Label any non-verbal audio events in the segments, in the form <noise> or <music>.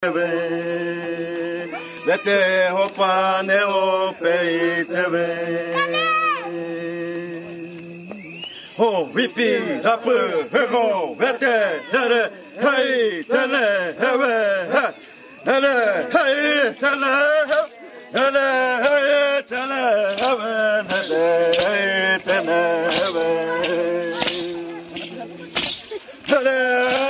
tebe, veteho pane opej tebe. Ho vipi hapu hego vete dere hei tele heve dere hei tele dere hei tele heve dere hei tele heve dere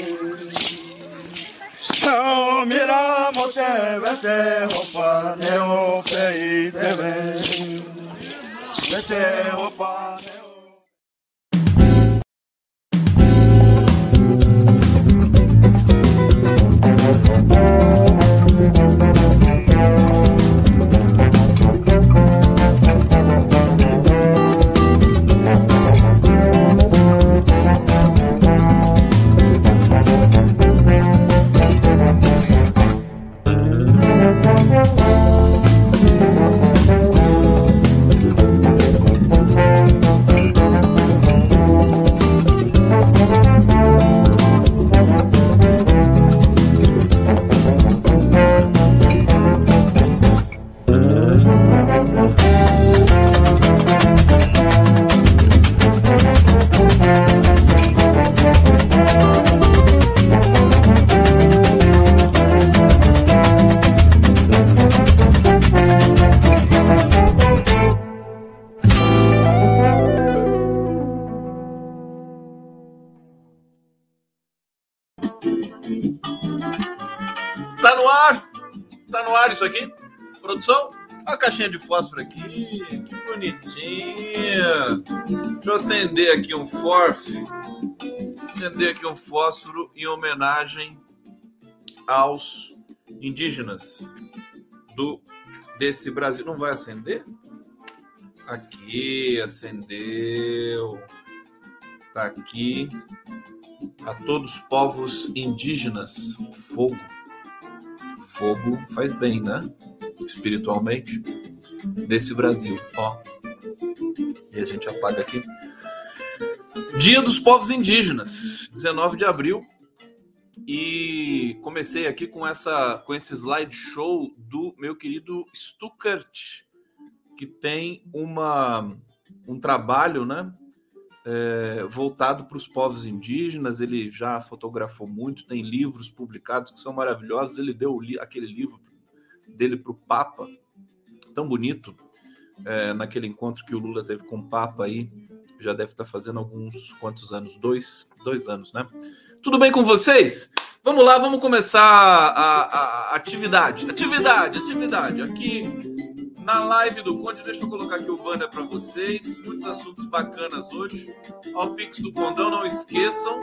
o mira mote vete vete hopa Tá no ar isso aqui? Produção? Olha a caixinha de fósforo aqui. Que bonitinha. Deixa eu acender aqui um forf. Acender aqui um fósforo em homenagem aos indígenas do desse Brasil. Não vai acender? Aqui, acendeu. Tá aqui. A todos os povos indígenas, o fogo fogo faz bem, né? Espiritualmente, desse Brasil. Ó. E a gente apaga aqui. Dia dos Povos Indígenas, 19 de abril. E comecei aqui com essa com esse slideshow do meu querido Stuckert, que tem uma um trabalho, né? É, voltado para os povos indígenas. Ele já fotografou muito, tem livros publicados que são maravilhosos. Ele deu li aquele livro dele para o Papa, tão bonito, é, naquele encontro que o Lula teve com o Papa aí. Já deve estar fazendo alguns quantos anos? Dois, dois anos, né? Tudo bem com vocês? Vamos lá, vamos começar a, a, a atividade. Atividade, atividade. Aqui na live do Conde, deixa eu colocar aqui o banner para vocês. Muitos assuntos bacanas hoje. Ao Pix do Condão, não esqueçam.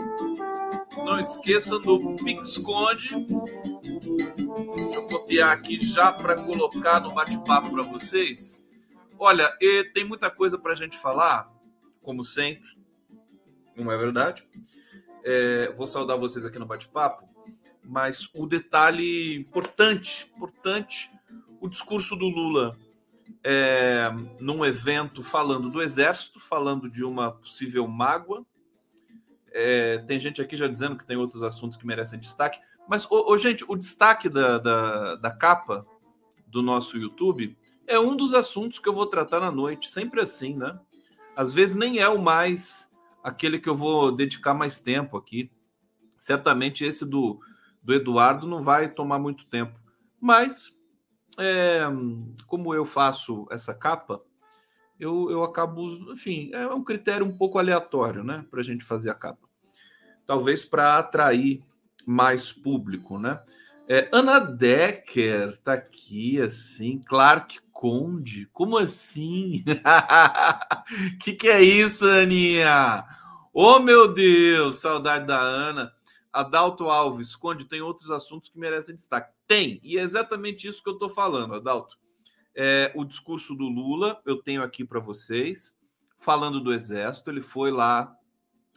Não esqueçam do Pix Conde. Deixa eu copiar aqui já para colocar no bate-papo para vocês. Olha, tem muita coisa para a gente falar, como sempre. Não é verdade? É, vou saudar vocês aqui no bate-papo, mas o detalhe importante, importante, o discurso do Lula é, num evento falando do exército, falando de uma possível mágoa. É, tem gente aqui já dizendo que tem outros assuntos que merecem destaque. Mas, ô, ô, gente, o destaque da, da, da, capa do nosso YouTube é um dos assuntos que eu vou tratar na noite, sempre assim, né? Às vezes nem é o mais aquele que eu vou dedicar mais tempo aqui. Certamente esse do, do Eduardo não vai tomar muito tempo. Mas é, como eu faço essa capa, eu, eu acabo, enfim, é um critério um pouco aleatório, né, para a gente fazer a capa. Talvez para atrair mais público, né? É, Ana Decker tá aqui, assim, Clark Conde, como assim? <laughs> que que é isso, Aninha? Oh, meu Deus, saudade da Ana. Adalto Alves, Conde, tem outros assuntos que merecem destaque. Tem, e é exatamente isso que eu estou falando, Adalto. É, o discurso do Lula, eu tenho aqui para vocês, falando do Exército. Ele foi lá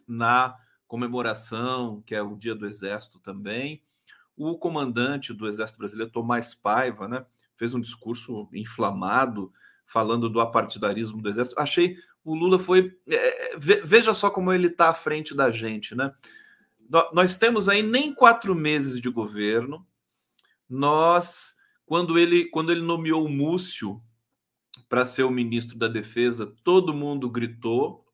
na comemoração, que é o Dia do Exército também. O comandante do Exército Brasileiro, Tomás Paiva, né, fez um discurso inflamado, falando do apartidarismo do Exército. Achei o Lula foi. É, veja só como ele está à frente da gente, né? Nós temos aí nem quatro meses de governo. Nós, quando ele, quando ele nomeou o Múcio para ser o ministro da Defesa, todo mundo gritou.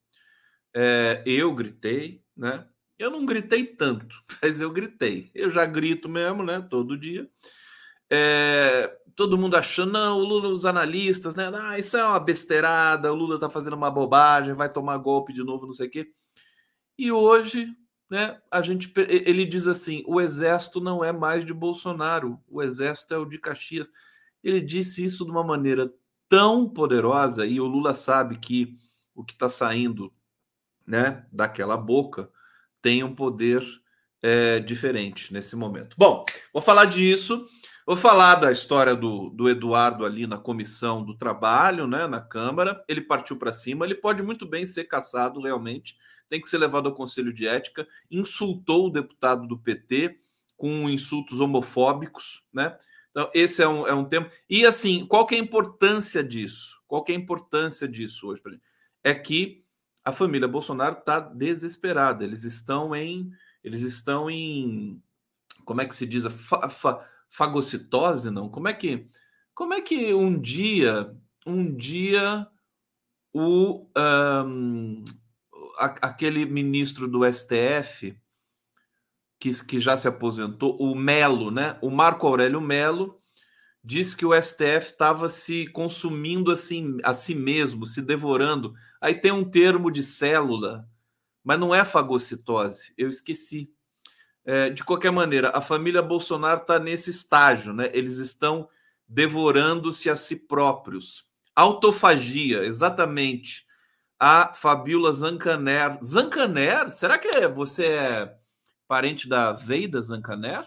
É, eu gritei, né? Eu não gritei tanto, <laughs> mas eu gritei. Eu já grito mesmo, né? Todo dia. É, todo mundo achando, não, o Lula, os analistas, né? Ah, isso é uma besteirada, o Lula tá fazendo uma bobagem, vai tomar golpe de novo, não sei o quê. E hoje, né, a gente ele diz assim: o exército não é mais de Bolsonaro, o exército é o de Caxias. Ele disse isso de uma maneira tão poderosa, e o Lula sabe que o que está saindo né, daquela boca tem um poder é, diferente nesse momento. Bom, vou falar disso. Vou falar da história do, do Eduardo ali na comissão do trabalho, né, na Câmara. Ele partiu para cima. Ele pode muito bem ser caçado, realmente. Tem que ser levado ao Conselho de Ética. Insultou o deputado do PT com insultos homofóbicos, né? Então, esse é um, é um tema. E assim, qual que é a importância disso? Qual que é a importância disso hoje para? É que a família Bolsonaro está desesperada. Eles estão em. Eles estão em. Como é que se diz? Fa, fa, fagocitose, não? Como é que como é que um dia um dia o um, a, aquele ministro do STF que, que já se aposentou, o Melo, né? O Marco Aurélio Melo disse que o STF estava se consumindo assim a si mesmo, se devorando. Aí tem um termo de célula, mas não é fagocitose. Eu esqueci. É, de qualquer maneira, a família Bolsonaro está nesse estágio, né? Eles estão devorando-se a si próprios. Autofagia, exatamente. A Fabiola Zancaner. Zancaner? Será que você é parente da Veida Zancaner?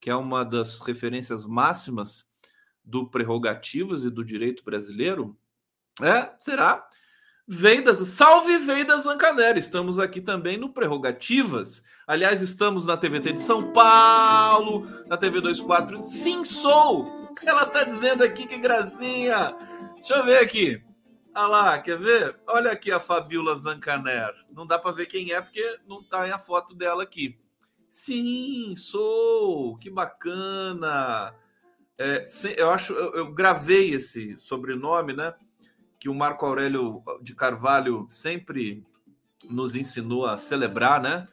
Que é uma das referências máximas do prerrogativas e do direito brasileiro? É, será? Veidas, salve Veidas Zancaner. Estamos aqui também no Prerrogativas. Aliás, estamos na TVT de São Paulo, na TV 24. Sim, sou! Ela tá dizendo aqui que gracinha. Deixa eu ver aqui. Ah lá, quer ver? Olha aqui a Fabiola Zancaner. Não dá para ver quem é porque não tá a foto dela aqui. Sim, sou. Que bacana. É, eu acho, eu, eu gravei esse sobrenome, né? que o Marco Aurélio de Carvalho sempre nos ensinou a celebrar, né?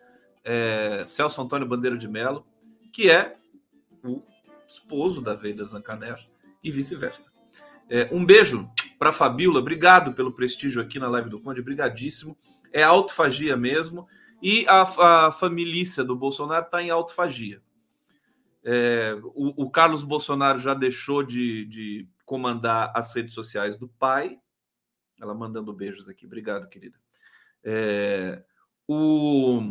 É, Celso Antônio Bandeira de Melo, que é o esposo da Veida Zancaner e vice-versa. É, um beijo para Fabiola, obrigado pelo prestígio aqui na live do Conde, brigadíssimo. É autofagia mesmo. E a, a família do Bolsonaro está em autofagia. É, o, o, Carlos Bolsonaro já deixou de, de comandar as redes sociais do pai, ela mandando beijos aqui. Obrigado, querida. É, o,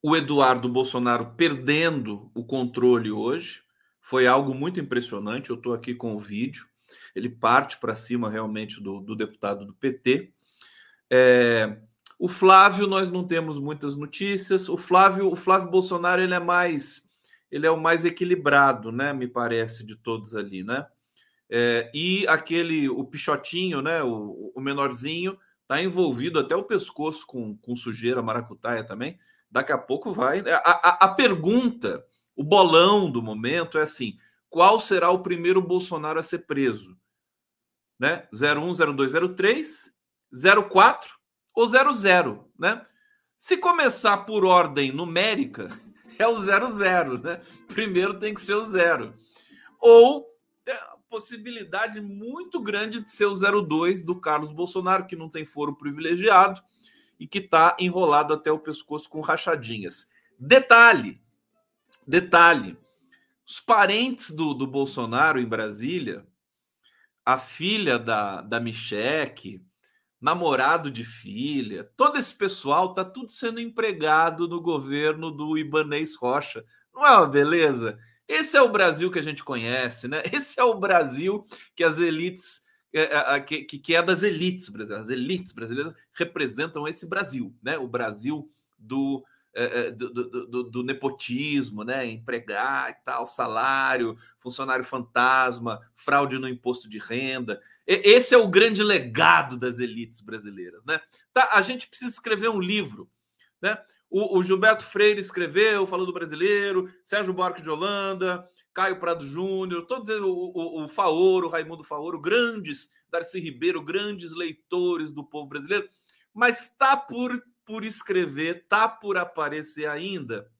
o Eduardo Bolsonaro perdendo o controle hoje foi algo muito impressionante. Eu estou aqui com o vídeo. Ele parte para cima realmente do, do, deputado do PT. É, o Flávio, nós não temos muitas notícias. O Flávio, o Flávio Bolsonaro, ele é mais, ele é o mais equilibrado, né? Me parece de todos ali, né? É, e aquele, o pichotinho, né, o, o menorzinho, está envolvido até o pescoço com, com sujeira maracutaia também. Daqui a pouco vai. A, a, a pergunta, o bolão do momento é assim: qual será o primeiro Bolsonaro a ser preso? Né? 01, 02, 03, 04 ou 00, né? Se começar por ordem numérica, <laughs> é o 00, né? Primeiro tem que ser o zero. Ou possibilidade muito grande de ser o 02 do Carlos Bolsonaro, que não tem foro privilegiado e que está enrolado até o pescoço com rachadinhas. Detalhe, detalhe, os parentes do, do Bolsonaro em Brasília, a filha da, da Micheque, namorado de filha, todo esse pessoal tá tudo sendo empregado no governo do Ibanês Rocha. Não é uma beleza? Esse é o Brasil que a gente conhece, né? <laughs> Esse é o Brasil que as elites, é, é, que, que é das elites brasileiras. As elites brasileiras representam esse Brasil, né? O Brasil do, é, do, do, do, do, nepotismo, né? Empregar e tal, salário, funcionário fantasma, fraude no imposto de renda. Esse é o grande legado das elites brasileiras, né? Tá, a gente precisa escrever um livro, né? O, o Gilberto Freire escreveu, falou do brasileiro, Sérgio Buarque de Holanda, Caio Prado Júnior, todos eles, o, o, o Faoro, Raimundo Faoro, grandes, Darcy Ribeiro, grandes leitores do povo brasileiro, mas está por, por escrever, está por aparecer ainda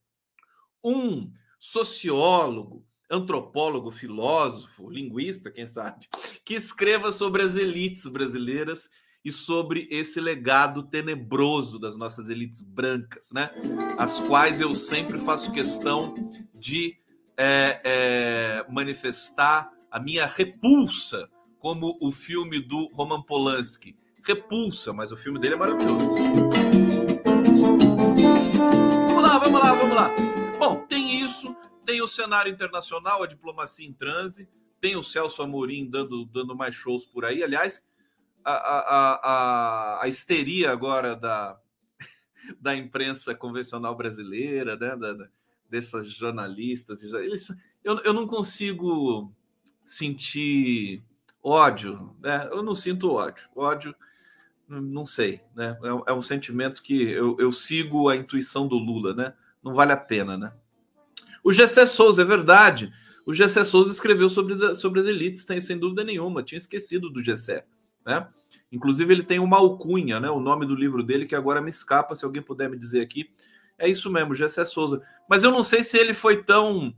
um sociólogo, antropólogo, filósofo, linguista, quem sabe, que escreva sobre as elites brasileiras e sobre esse legado tenebroso das nossas elites brancas, né? As quais eu sempre faço questão de é, é, manifestar a minha repulsa, como o filme do Roman Polanski. Repulsa, mas o filme dele é maravilhoso. Bom, tem isso tem o cenário internacional, a diplomacia em transe, tem o Celso Amorim dando, dando mais shows por aí. Aliás, a, a, a, a histeria agora da, <laughs> da imprensa convencional brasileira, né? Da, da, dessas jornalistas, eles, eu, eu não consigo sentir ódio, né? Eu não sinto ódio. Ódio, não sei, né? É, é um sentimento que eu, eu sigo a intuição do Lula, né? Não vale a pena, né? O Gessé Souza, é verdade. O Gessé Souza escreveu sobre, sobre as elites, tem sem dúvida nenhuma. Tinha esquecido do Gessé, né? Inclusive, ele tem uma alcunha, né? O nome do livro dele, que agora me escapa, se alguém puder me dizer aqui. É isso mesmo, Gessé Souza. Mas eu não sei se ele foi tão.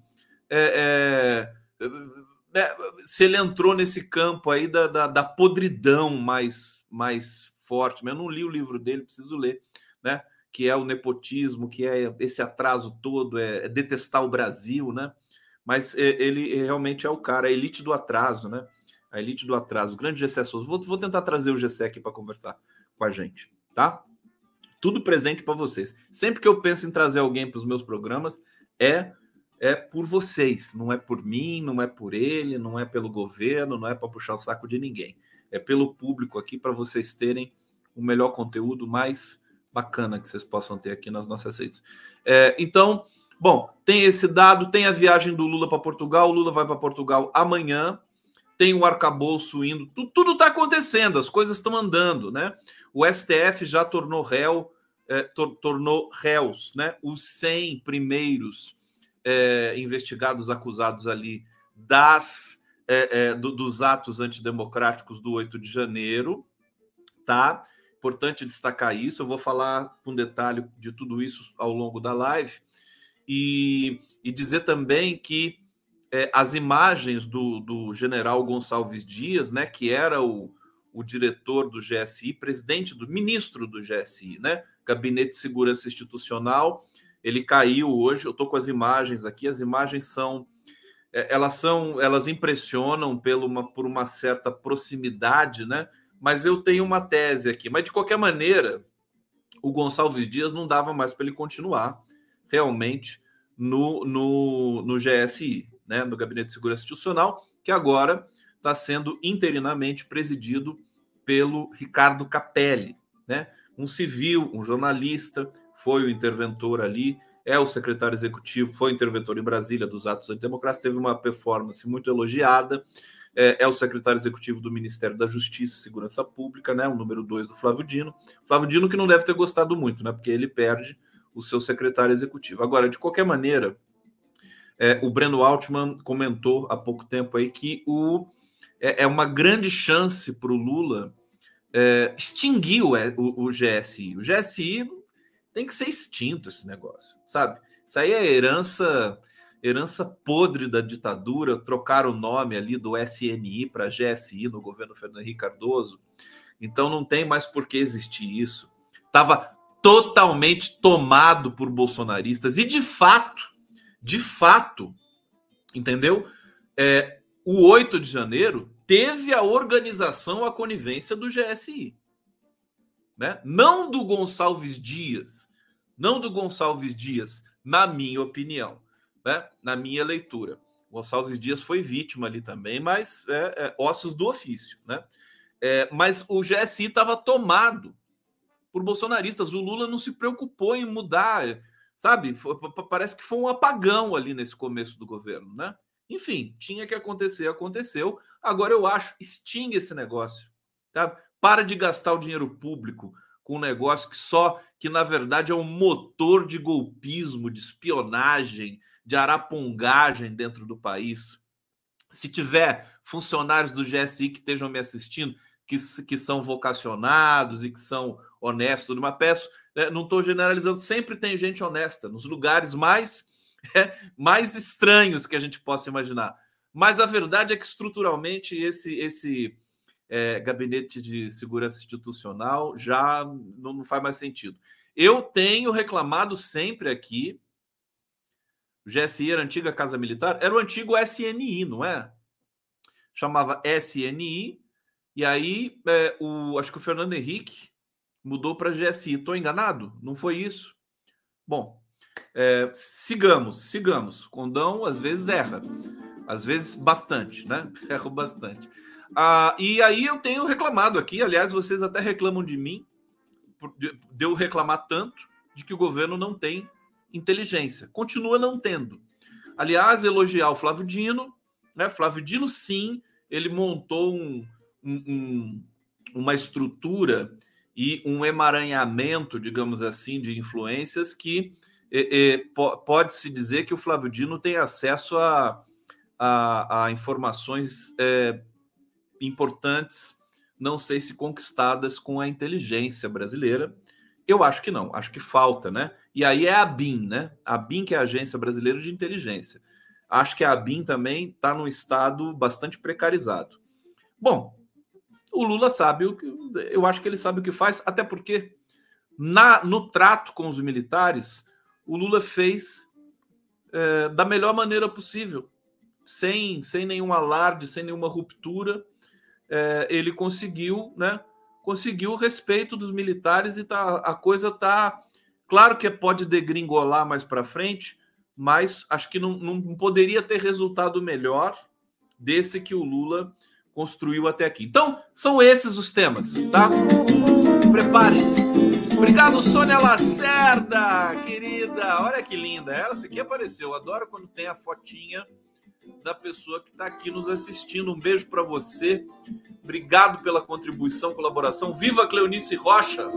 É, é, é, se ele entrou nesse campo aí da, da, da podridão mais, mais forte. Mas eu não li o livro dele, preciso ler, né? Que é o nepotismo, que é esse atraso todo, é, é detestar o Brasil, né? Mas é, ele realmente é o cara, a elite do atraso, né? A elite do atraso, o grande Gessé Souza. Vou, vou tentar trazer o Gessé aqui para conversar com a gente, tá? Tudo presente para vocês. Sempre que eu penso em trazer alguém para os meus programas, é é por vocês, não é por mim, não é por ele, não é pelo governo, não é para puxar o saco de ninguém. É pelo público aqui para vocês terem o melhor conteúdo mais bacana que vocês possam ter aqui nas nossas redes. É, então, bom, tem esse dado, tem a viagem do Lula para Portugal. O Lula vai para Portugal amanhã. Tem o arcabouço indo, tudo está acontecendo, as coisas estão andando, né? O STF já tornou réu, é, tor tornou réus, né? Os 100 primeiros é, investigados, acusados ali das é, é, do, dos atos antidemocráticos do 8 de janeiro, tá? Importante destacar isso. Eu vou falar com detalhe de tudo isso ao longo da live e, e dizer também que é, as imagens do, do general Gonçalves Dias, né, que era o, o diretor do GSI, presidente do ministro do GSI, né, Gabinete de Segurança Institucional, ele caiu hoje. Eu estou com as imagens aqui. As imagens são é, elas são elas impressionam pelo uma, por uma certa proximidade, né? Mas eu tenho uma tese aqui. Mas de qualquer maneira, o Gonçalves Dias não dava mais para ele continuar realmente no, no, no GSI, né, no Gabinete de Segurança Institucional, que agora está sendo interinamente presidido pelo Ricardo Capelli, né, um civil, um jornalista, foi o interventor ali, é o secretário executivo, foi interventor em Brasília dos atos antidemocráticos, teve uma performance muito elogiada, é, é, o secretário executivo do Ministério da Justiça e Segurança Pública, né? O número dois do Flávio Dino. Flávio Dino que não deve ter gostado muito, né? Porque ele perde o seu secretário executivo. Agora, de qualquer maneira, é, o Breno Altman comentou há pouco tempo aí que o, é, é uma grande chance para o Lula é, extinguir o, o, o GSI. O GSI tem que ser extinto esse negócio, sabe? Isso aí é herança herança podre da ditadura, trocaram o nome ali do SNI para GSI no governo Fernando Henrique Cardoso. Então não tem mais por que existir isso. Estava totalmente tomado por bolsonaristas e de fato, de fato, entendeu? É, o 8 de janeiro teve a organização, a conivência do GSI. né? Não do Gonçalves Dias, não do Gonçalves Dias, na minha opinião, né? Na minha leitura. Gonçalves Dias foi vítima ali também, mas é, é, ossos do ofício, né? É, mas o GSI estava tomado por bolsonaristas. O Lula não se preocupou em mudar, sabe? Foi, parece que foi um apagão ali nesse começo do governo, né? Enfim, tinha que acontecer, aconteceu. Agora eu acho, extingue esse negócio, tá? Para de gastar o dinheiro público com um negócio que só, que na verdade é um motor de golpismo, de espionagem, de arapongagem dentro do país. Se tiver funcionários do GSI que estejam me assistindo, que, que são vocacionados e que são honestos, mas peço, né, não estou generalizando, sempre tem gente honesta nos lugares mais <laughs> é, mais estranhos que a gente possa imaginar. Mas a verdade é que estruturalmente esse esse é, gabinete de segurança institucional já não, não faz mais sentido. Eu tenho reclamado sempre aqui. GSI era a antiga Casa Militar, era o antigo SNI, não é? Chamava SNI, e aí é, o, acho que o Fernando Henrique mudou para GSI. Estou enganado? Não foi isso? Bom, é, sigamos, sigamos. Condão às vezes erra, às vezes bastante, né? <laughs> Erro bastante. Ah, e aí eu tenho reclamado aqui, aliás, vocês até reclamam de mim, de eu reclamar tanto de que o governo não tem inteligência. Continua não tendo. Aliás, elogiar o Flávio Dino, né? Flávio Dino, sim, ele montou um, um, um, uma estrutura e um emaranhamento, digamos assim, de influências que pode-se dizer que o Flávio Dino tem acesso a, a, a informações é, importantes, não sei se conquistadas com a inteligência brasileira. Eu acho que não, acho que falta, né? E aí é a BIM, né? A BIM, que é a Agência Brasileira de Inteligência. Acho que a BIM também está num estado bastante precarizado. Bom, o Lula sabe o que. Eu acho que ele sabe o que faz, até porque na, no trato com os militares, o Lula fez é, da melhor maneira possível, sem, sem nenhum alarde, sem nenhuma ruptura. É, ele conseguiu, né? Conseguiu o respeito dos militares e tá, a coisa tá. Claro que pode degringolar mais para frente, mas acho que não, não poderia ter resultado melhor desse que o Lula construiu até aqui. Então, são esses os temas, tá? Prepare-se. Obrigado, Sônia Lacerda, querida. Olha que linda. Ela, essa aqui apareceu. Eu adoro quando tem a fotinha da pessoa que está aqui nos assistindo. Um beijo para você. Obrigado pela contribuição, colaboração. Viva Cleonice Rocha.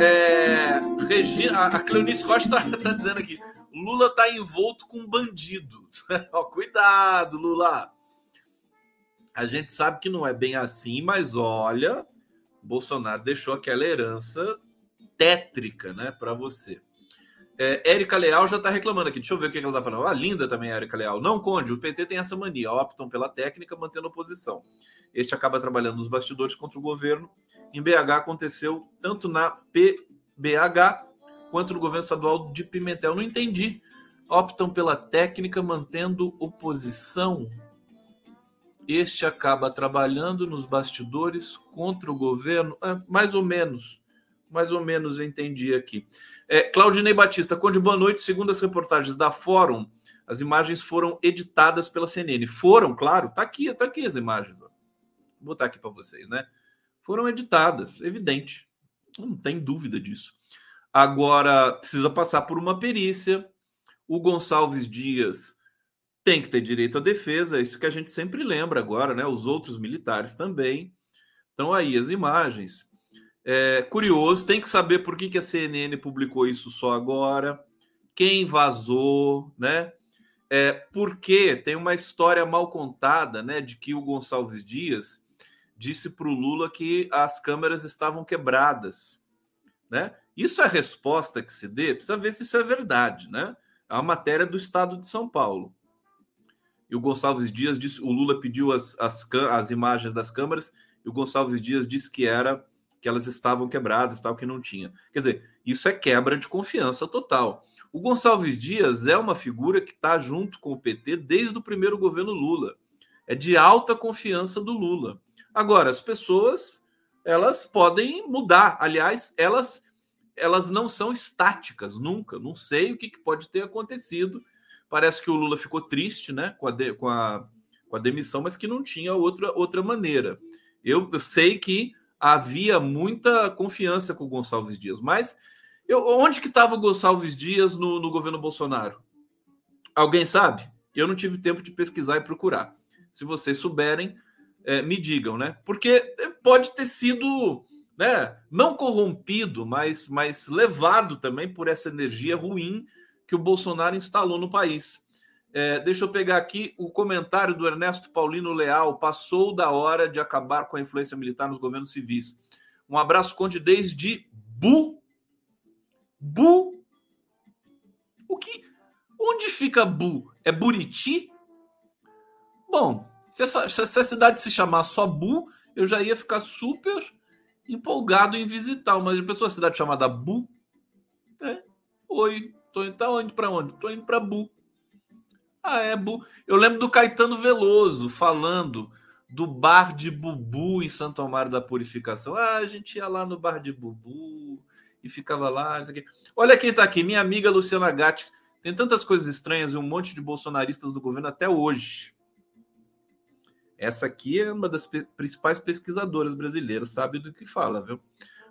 É, Regina, a Cleonice Rocha está <laughs> tá dizendo aqui: Lula está envolto com um bandido. <laughs> Cuidado, Lula. A gente sabe que não é bem assim, mas olha, Bolsonaro deixou aquela herança tétrica, né, para você. É, Érica Leal já está reclamando aqui. Deixa eu ver o que ela está falando. Ah, linda também, Érica Leal. Não, Conde, o PT tem essa mania. Optam pela técnica, mantendo a oposição. Este acaba trabalhando nos bastidores contra o governo. Em BH aconteceu tanto na PBH quanto no governo estadual de Pimentel. Não entendi. Optam pela técnica, mantendo oposição. Este acaba trabalhando nos bastidores contra o governo. É, mais ou menos mais ou menos entendi aqui. É, Claudinei Batista, Conde, boa noite. Segundo as reportagens da Fórum, as imagens foram editadas pela CNN. Foram, claro, tá aqui, tá aqui as imagens. Ó. Vou botar aqui para vocês, né? Foram editadas, evidente. Não tem dúvida disso. Agora, precisa passar por uma perícia. O Gonçalves Dias tem que ter direito à defesa, isso que a gente sempre lembra agora, né? Os outros militares também. Então, aí as imagens. É, curioso, tem que saber por que, que a CNN publicou isso só agora, quem vazou, né? É, porque tem uma história mal contada, né, de que o Gonçalves Dias disse para o Lula que as câmeras estavam quebradas, né? Isso é a resposta que se dê, precisa ver se isso é verdade, né? É uma matéria do Estado de São Paulo. E o Gonçalves Dias disse, o Lula pediu as, as, as imagens das câmeras e o Gonçalves Dias disse que era que elas estavam quebradas, tal, que não tinha. Quer dizer, isso é quebra de confiança total. O Gonçalves Dias é uma figura que está junto com o PT desde o primeiro governo Lula. É de alta confiança do Lula. Agora, as pessoas elas podem mudar. Aliás, elas elas não são estáticas nunca. Não sei o que, que pode ter acontecido. Parece que o Lula ficou triste, né, com a, de, com a, com a demissão, mas que não tinha outra outra maneira. Eu, eu sei que havia muita confiança com o Gonçalves Dias, mas eu, onde que estava o Gonçalves Dias no, no governo Bolsonaro? Alguém sabe? Eu não tive tempo de pesquisar e procurar. Se vocês souberem, é, me digam, né? Porque pode ter sido né, não corrompido, mas, mas levado também por essa energia ruim que o Bolsonaro instalou no país. É, deixa eu pegar aqui o comentário do Ernesto Paulino Leal. Passou da hora de acabar com a influência militar nos governos civis. Um abraço, Conde, desde Bu. Bu. O que? Onde fica Bu? É Buriti? Bom, se, essa, se essa cidade se chamar só Bu, eu já ia ficar super empolgado em visitar. Mas pessoa a cidade chamada Bu? É. Oi, tô indo tá onde para onde? Tô indo para Bu. Ah, é Bu. Eu lembro do Caetano Veloso falando do bar de Bubu em Santo Amaro da Purificação. Ah, a gente ia lá no bar de Bubu e ficava lá. Olha quem está aqui, minha amiga Luciana Gatti. Tem tantas coisas estranhas e um monte de bolsonaristas do governo até hoje. Essa aqui é uma das principais pesquisadoras brasileiras, sabe do que fala, viu?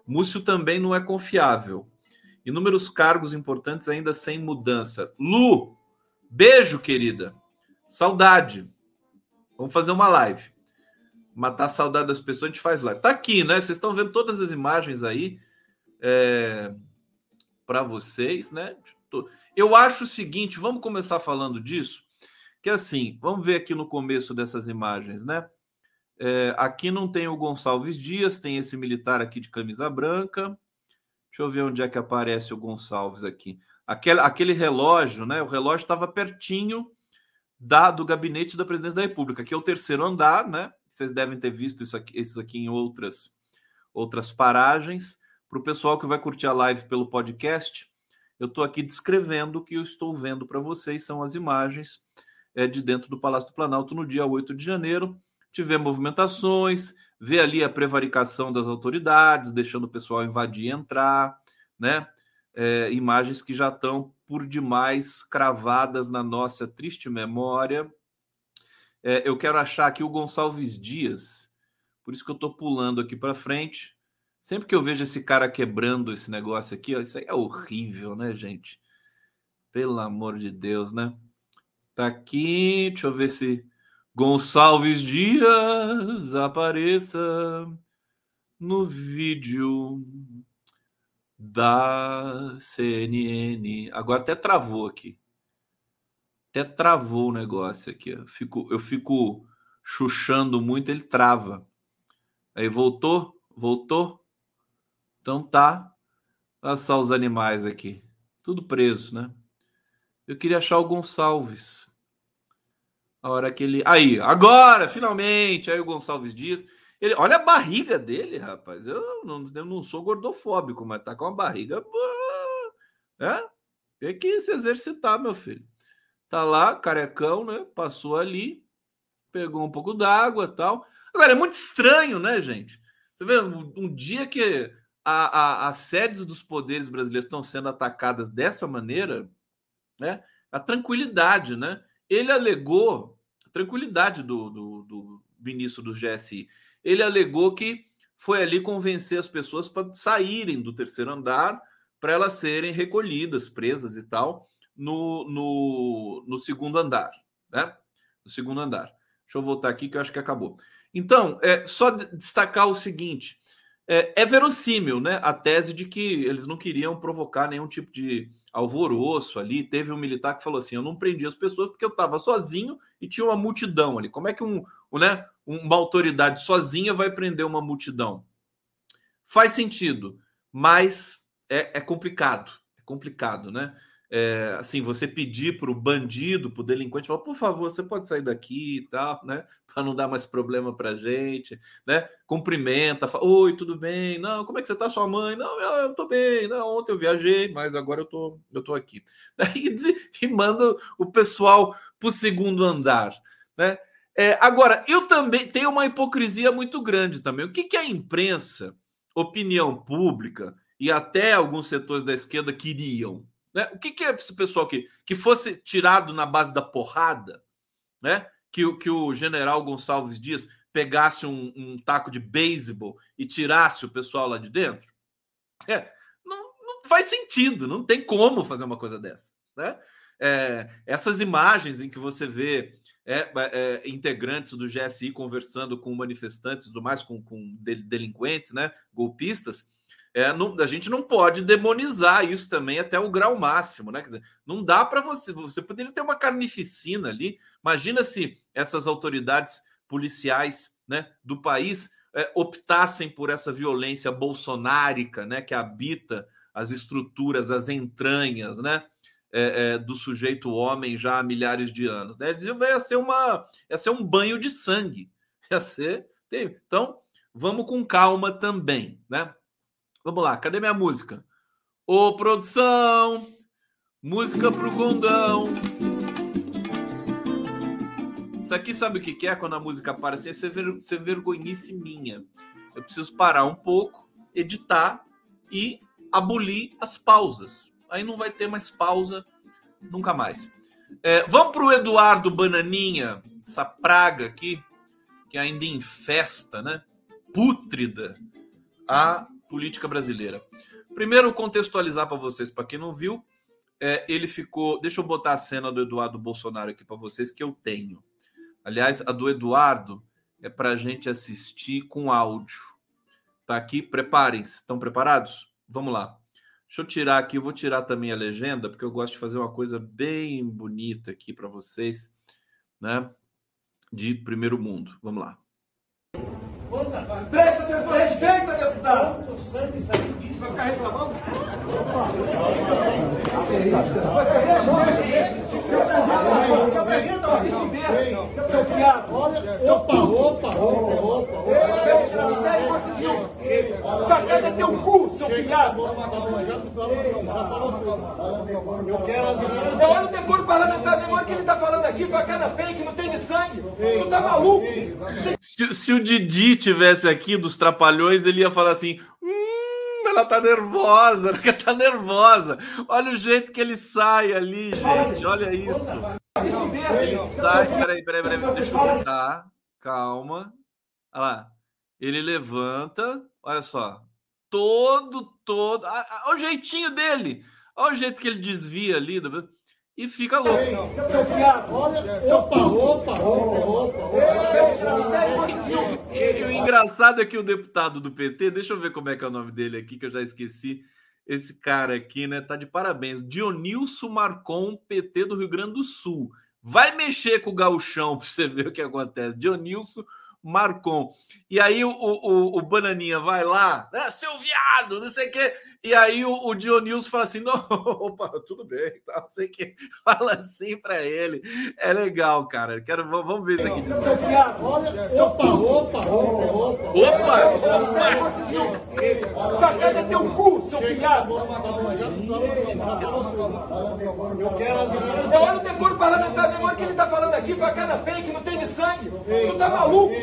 Múcio também não é confiável. Inúmeros cargos importantes ainda sem mudança. Lu, beijo, querida. Saudade. Vamos fazer uma live. Matar a saudade das pessoas, a gente faz live. Tá aqui, né? Vocês estão vendo todas as imagens aí é... para vocês, né? Eu acho o seguinte, vamos começar falando disso que assim, vamos ver aqui no começo dessas imagens, né? É, aqui não tem o Gonçalves Dias, tem esse militar aqui de camisa branca. Deixa eu ver onde é que aparece o Gonçalves aqui. Aquele, aquele relógio, né? O relógio estava pertinho da, do gabinete da presidência da República, que é o terceiro andar, né? Vocês devem ter visto isso aqui, esses aqui em outras, outras paragens. Para o pessoal que vai curtir a live pelo podcast, eu estou aqui descrevendo o que eu estou vendo para vocês, são as imagens é, de dentro do Palácio do Planalto no dia 8 de janeiro. Tivemos movimentações, vê ali a prevaricação das autoridades, deixando o pessoal invadir e entrar, né? É, imagens que já estão por demais cravadas na nossa triste memória. É, eu quero achar aqui o Gonçalves Dias, por isso que eu estou pulando aqui para frente. Sempre que eu vejo esse cara quebrando esse negócio aqui, ó, isso aí é horrível, né, gente? Pelo amor de Deus, né? Tá aqui, deixa eu ver se Gonçalves Dias apareça no vídeo da CNN. Agora até travou aqui. Até travou o negócio aqui. Eu fico, eu fico chuchando muito, ele trava. Aí voltou, voltou. Então tá. Olha só os animais aqui. Tudo preso, né? Eu queria achar o Gonçalves. A hora que ele. Aí, agora, finalmente! Aí o Gonçalves Dias. Ele... Olha a barriga dele, rapaz. Eu não, eu não sou gordofóbico, mas tá com uma barriga. É? Tem que se exercitar, meu filho. Tá lá, carecão, né? Passou ali, pegou um pouco d'água tal. Agora, é muito estranho, né, gente? Você vê, um, um dia que a, a, as sedes dos poderes brasileiros estão sendo atacadas dessa maneira, né? A tranquilidade, né? Ele alegou, tranquilidade do, do, do ministro do GSI, ele alegou que foi ali convencer as pessoas para saírem do terceiro andar para elas serem recolhidas, presas e tal, no, no, no segundo andar, né? No segundo andar. Deixa eu voltar aqui que eu acho que acabou. Então, é só destacar o seguinte: é, é verossímil, né? A tese de que eles não queriam provocar nenhum tipo de alvoroço ali. Teve um militar que falou assim: eu não prendi as pessoas porque eu estava sozinho e tinha uma multidão ali. Como é que um, né, uma autoridade sozinha vai prender uma multidão? Faz sentido, mas é, é complicado. É complicado, né? É, assim, você pedir para o bandido, para o delinquente, falar, por favor, você pode sair daqui e tal, né? <laughs> Para não dar mais problema para gente, né? Cumprimenta, fala, oi, tudo bem? Não, como é que você tá, sua mãe? Não, eu, tô bem. Não, ontem eu viajei, mas agora eu tô, eu tô aqui. <laughs> E, e manda o pessoal para o segundo andar, né? É, agora, eu também tenho uma hipocrisia muito grande também. O que, que a imprensa, opinião pública e até alguns setores da esquerda queriam? Né? O que, que é esse pessoal que, que fosse tirado na base da porrada, né? Que, que o general Gonçalves Dias pegasse um, um taco de beisebol e tirasse o pessoal lá de dentro? É, não, não faz sentido, não tem como fazer uma coisa dessa. Né? É, essas imagens em que você vê é, é, integrantes do GSI conversando com manifestantes e tudo mais, com, com delinquentes, né, golpistas, é, não, a gente não pode demonizar isso também até o grau máximo, né? Quer dizer, não dá para você. Você poderia ter uma carnificina ali. Imagina se essas autoridades policiais né, do país é, optassem por essa violência bolsonárica, né, que habita as estruturas, as entranhas, né? É, é, do sujeito homem já há milhares de anos. Né? Ia ser, uma, ia ser um banho de sangue. <laughs> Ia ser. Então, vamos com calma também. Né? Vamos lá, cadê minha música? Ô, produção! Música pro Gondão. Isso aqui sabe o que é quando a música para assim? É ser, ver, ser vergonhice minha. Eu preciso parar um pouco, editar e abolir as pausas aí não vai ter mais pausa nunca mais. É, vamos para o Eduardo Bananinha, essa praga aqui, que ainda infesta, né? Pútrida a política brasileira. Primeiro, contextualizar para vocês, para quem não viu, é, ele ficou. Deixa eu botar a cena do Eduardo Bolsonaro aqui para vocês, que eu tenho. Aliás, a do Eduardo é para gente assistir com áudio. Tá aqui, preparem-se. Estão preparados? Vamos lá. Deixa eu tirar aqui, eu vou tirar também a legenda, porque eu gosto de fazer uma coisa bem bonita aqui para vocês, né? De primeiro mundo. Vamos lá. Presta atenção, respeita, deputado! Vai ficar reclamando? Se apresenta pra se fuder, seu fiado! Opa, opa, opa! Do sério? Conseguiu! Facada é teu cu, Eu quero Olha o decoro parlamentar mesmo, olha o que ele tá falando aqui, facada fake, não tem de sangue! Tu tá maluco? Se, se o Didi tivesse aqui dos Trapalhões, ele ia falar assim: hum, ela tá nervosa, <laughs> ela tá nervosa. Olha o jeito que ele sai ali, gente. Olha isso. Ele sai. Peraí, peraí, peraí. Deixa eu botar. Calma. Olha lá. Ele levanta. Olha só. Todo, todo. Olha o jeitinho dele. Olha o jeito que ele desvia ali. Do e fica louco. Seu olha, seu opa, opa, opa, opa. E o engraçado é que o deputado do PT, deixa eu ver como é que é o nome dele aqui, que eu já esqueci. Esse cara aqui, né, tá de parabéns. Dionilson Marcon, PT do Rio Grande do Sul. Vai mexer com o gauchão para você ver o que acontece. Dionilson Marcon. E aí o, o, o Bananinha vai lá, né, seu viado, não sei o quê. E aí o, o Dionilson fala assim: <laughs> não, opa, tudo bem, tá, não sei o que. <laughs> Fala assim para ele. É legal, cara. Quero, vamos ver isso aqui. Seu opa, opa, opa, opa. Opa! Facada é teu cu, seu viado. Eu quero. Olha o decoro parlamentar mesmo, que ele tá falando aqui, facada fake, não tem de sangue. Tu tá maluco?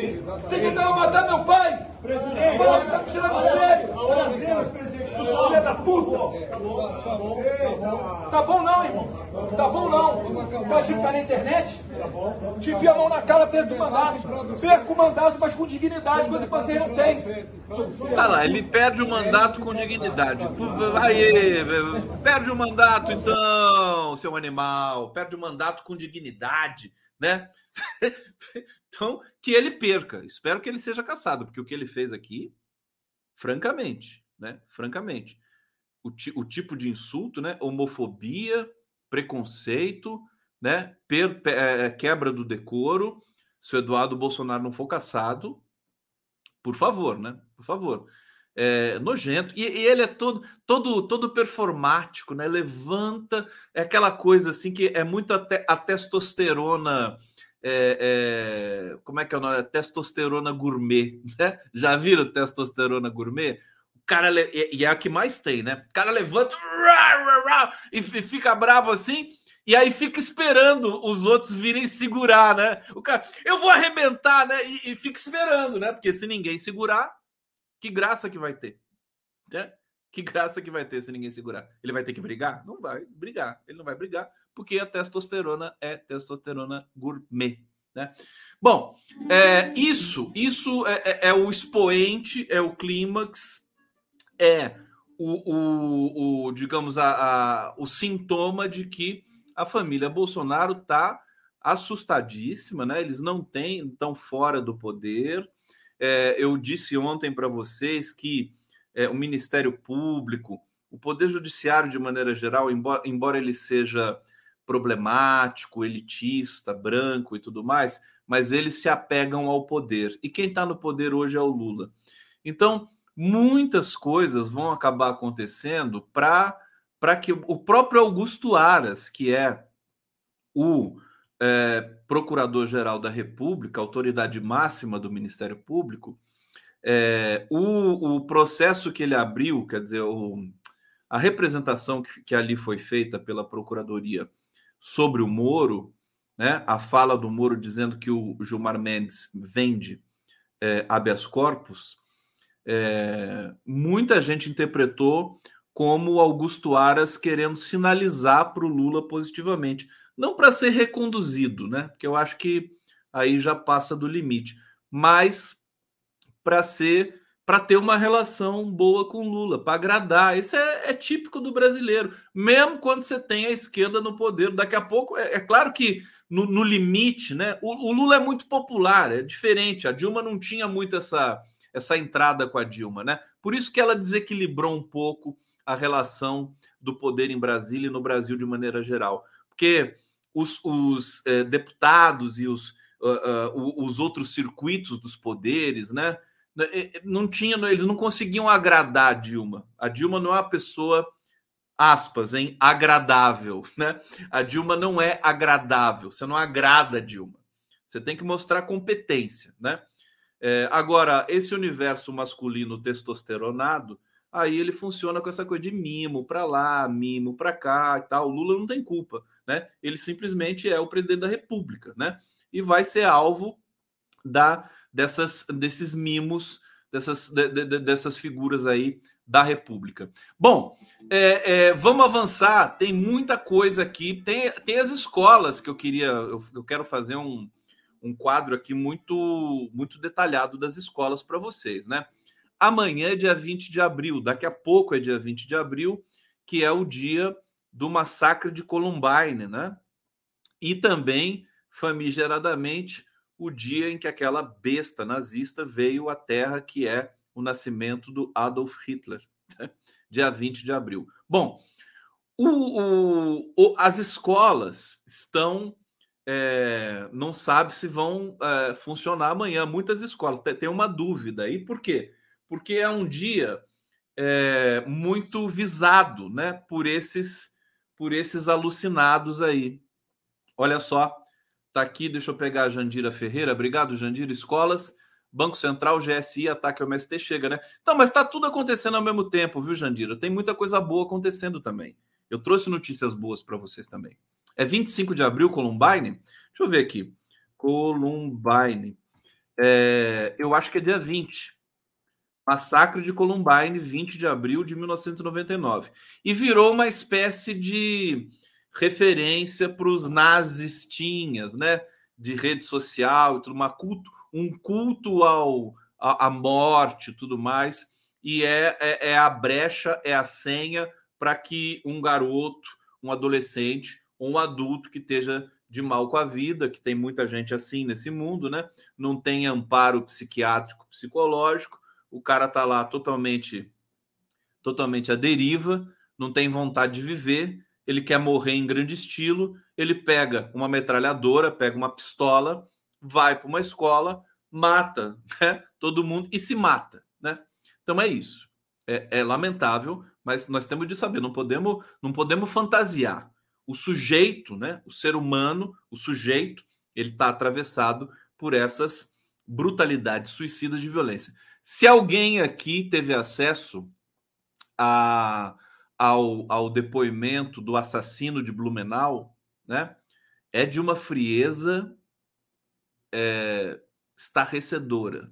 Você tentava matar meu pai? Presidente, Fala que tá tirando sério. Olha cenas, presidente. Filha da puta! Tá bom não, irmão. Tá bom não. Tá achando que tá na internet? Te enfia a mão na cara, perca o mandato. Perca o mandato, mas com dignidade, coisa que você não tem. Tá lá, ele perde o mandato com dignidade. Aí, perde o mandato então, seu animal. Perde o mandato com dignidade, né? Então, que ele perca. Espero que ele seja caçado, porque o que ele fez aqui, francamente, né? Francamente, o, o tipo de insulto, né? Homofobia, preconceito, né? Per, é, é, quebra do decoro. Se o Eduardo Bolsonaro não for caçado, por favor, né? Por favor. É, nojento e, e, ele é todo todo todo performático, né? Levanta é aquela coisa assim que é muito até a testosterona é, é, como é que é o nome? Testosterona gourmet, né? Já viram testosterona gourmet? O cara, e é a que mais tem, né? O cara levanta e fica bravo assim, E aí fica esperando os outros virem segurar, né? O cara, eu vou arrebentar, né? E, e fica esperando, né? Porque se ninguém segurar, que graça que vai ter? Né? Que graça que vai ter se ninguém segurar? Ele vai ter que brigar? Não vai brigar. Ele não vai brigar porque a testosterona é testosterona gourmet, né? Bom, é, isso, isso é, é, é, o expoente, é o clímax, é o, o, o digamos, a, a, o sintoma de que a família Bolsonaro está assustadíssima, né? Eles não têm, estão fora do poder. É, eu disse ontem para vocês que é, o Ministério Público, o Poder Judiciário de maneira geral, embora, embora ele seja problemático, elitista, branco e tudo mais, mas eles se apegam ao poder. E quem está no poder hoje é o Lula. Então, muitas coisas vão acabar acontecendo para que o próprio Augusto Aras, que é o é, Procurador-Geral da República, autoridade máxima do Ministério Público, é, o, o, processo que ele abriu, quer dizer, o, a representação que, que, ali foi feita pela Procuradoria sobre o Moro, né, a fala do Moro dizendo que o Gilmar Mendes vende é, habeas corpus, é, muita gente interpretou como Augusto Aras querendo sinalizar para o Lula positivamente. Não para ser reconduzido, né? Porque eu acho que aí já passa do limite, mas para ser para ter uma relação boa com Lula, para agradar. Isso é, é, típico do brasileiro, mesmo quando você tem a esquerda no poder. Daqui a pouco, é, é claro que no, no, limite, né? O, o, Lula é muito popular, é diferente. A Dilma não tinha muito essa, essa entrada com a Dilma, né? Por isso que ela desequilibrou um pouco a relação do poder em Brasília e no Brasil de maneira geral. Porque os, os eh, deputados e os, uh, uh, os outros circuitos dos poderes, né? Não tinha, eles não conseguiam agradar a Dilma. A Dilma não é uma pessoa, aspas, hein, agradável, <laughs> né? A Dilma não é agradável. Você não agrada a Dilma. Você tem que mostrar competência, né? É, agora, esse universo masculino testosteronado aí ele funciona com essa coisa de mimo para lá, mimo para cá e tal. O Lula não tem culpa, né? Ele simplesmente é o presidente da República, né? E vai ser alvo da dessas desses mimos, dessas de, de, dessas figuras aí da República. Bom, é, é, vamos avançar. Tem muita coisa aqui. Tem, tem as escolas que eu queria. Eu, eu quero fazer um, um quadro aqui muito muito detalhado das escolas para vocês, né? Amanhã é dia 20 de abril, daqui a pouco é dia 20 de abril, que é o dia do massacre de Columbine, né? E também, famigeradamente, o dia em que aquela besta nazista veio à Terra, que é o nascimento do Adolf Hitler, <laughs> dia 20 de abril. Bom, o, o, o, as escolas estão. É, não sabe se vão é, funcionar amanhã. Muitas escolas têm uma dúvida. aí por quê? porque é um dia é, muito visado né, por esses por esses alucinados aí. Olha só, tá aqui, deixa eu pegar a Jandira Ferreira. Obrigado, Jandira. Escolas, Banco Central, GSI, ataque ao MST, chega, né? Então, mas tá tudo acontecendo ao mesmo tempo, viu, Jandira? Tem muita coisa boa acontecendo também. Eu trouxe notícias boas para vocês também. É 25 de abril, Columbine? Deixa eu ver aqui. Columbine. É, eu acho que é dia 20. Massacre de Columbine, 20 de abril de 1999. E virou uma espécie de referência para os nazistinhas, né? De rede social, tudo, uma culto, um culto ao, à morte e tudo mais. E é, é, é a brecha, é a senha para que um garoto, um adolescente ou um adulto que esteja de mal com a vida, que tem muita gente assim nesse mundo, né? Não tem amparo psiquiátrico, psicológico, o cara tá lá totalmente totalmente à deriva, não tem vontade de viver, ele quer morrer em grande estilo, ele pega uma metralhadora, pega uma pistola, vai para uma escola, mata <laughs> né, todo mundo e se mata, né? Então é isso. É, é, lamentável, mas nós temos de saber, não podemos, não podemos fantasiar. O sujeito, né, o ser humano, o sujeito, ele está atravessado por essas brutalidades suicidas de violência. Se alguém aqui teve acesso a, ao, ao depoimento do assassino de Blumenau, né? É de uma frieza é, estarrecedora.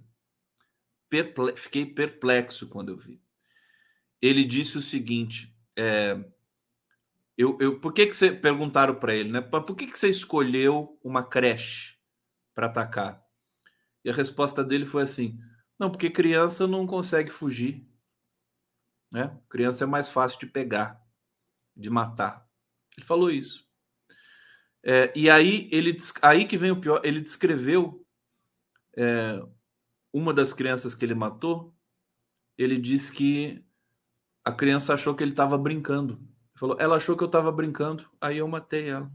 Perple fiquei perplexo quando eu vi. Ele disse o seguinte: é, eu, eu, por que, que você perguntaram para ele, né? Por que, que você escolheu uma creche para atacar? E a resposta dele foi assim: não, porque criança não consegue fugir. Né? Criança é mais fácil de pegar, de matar. Ele falou isso. É, e aí ele aí que vem o pior, ele descreveu é, uma das crianças que ele matou. Ele disse que a criança achou que ele estava brincando. Ele falou, ela achou que eu estava brincando, aí eu matei ela.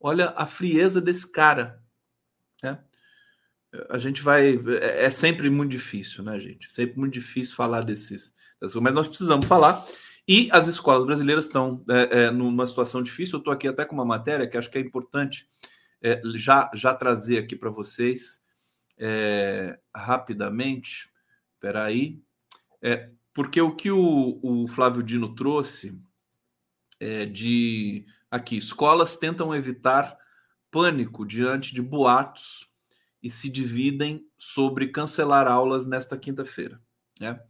Olha a frieza desse cara. Né? A gente vai. É, é sempre muito difícil, né, gente? Sempre muito difícil falar desses. Mas nós precisamos falar. E as escolas brasileiras estão é, é, numa situação difícil. Eu estou aqui até com uma matéria que acho que é importante é, já, já trazer aqui para vocês é, rapidamente. Espera aí. É, porque o que o, o Flávio Dino trouxe é de aqui, escolas tentam evitar pânico diante de boatos e se dividem sobre cancelar aulas nesta quinta-feira. Né?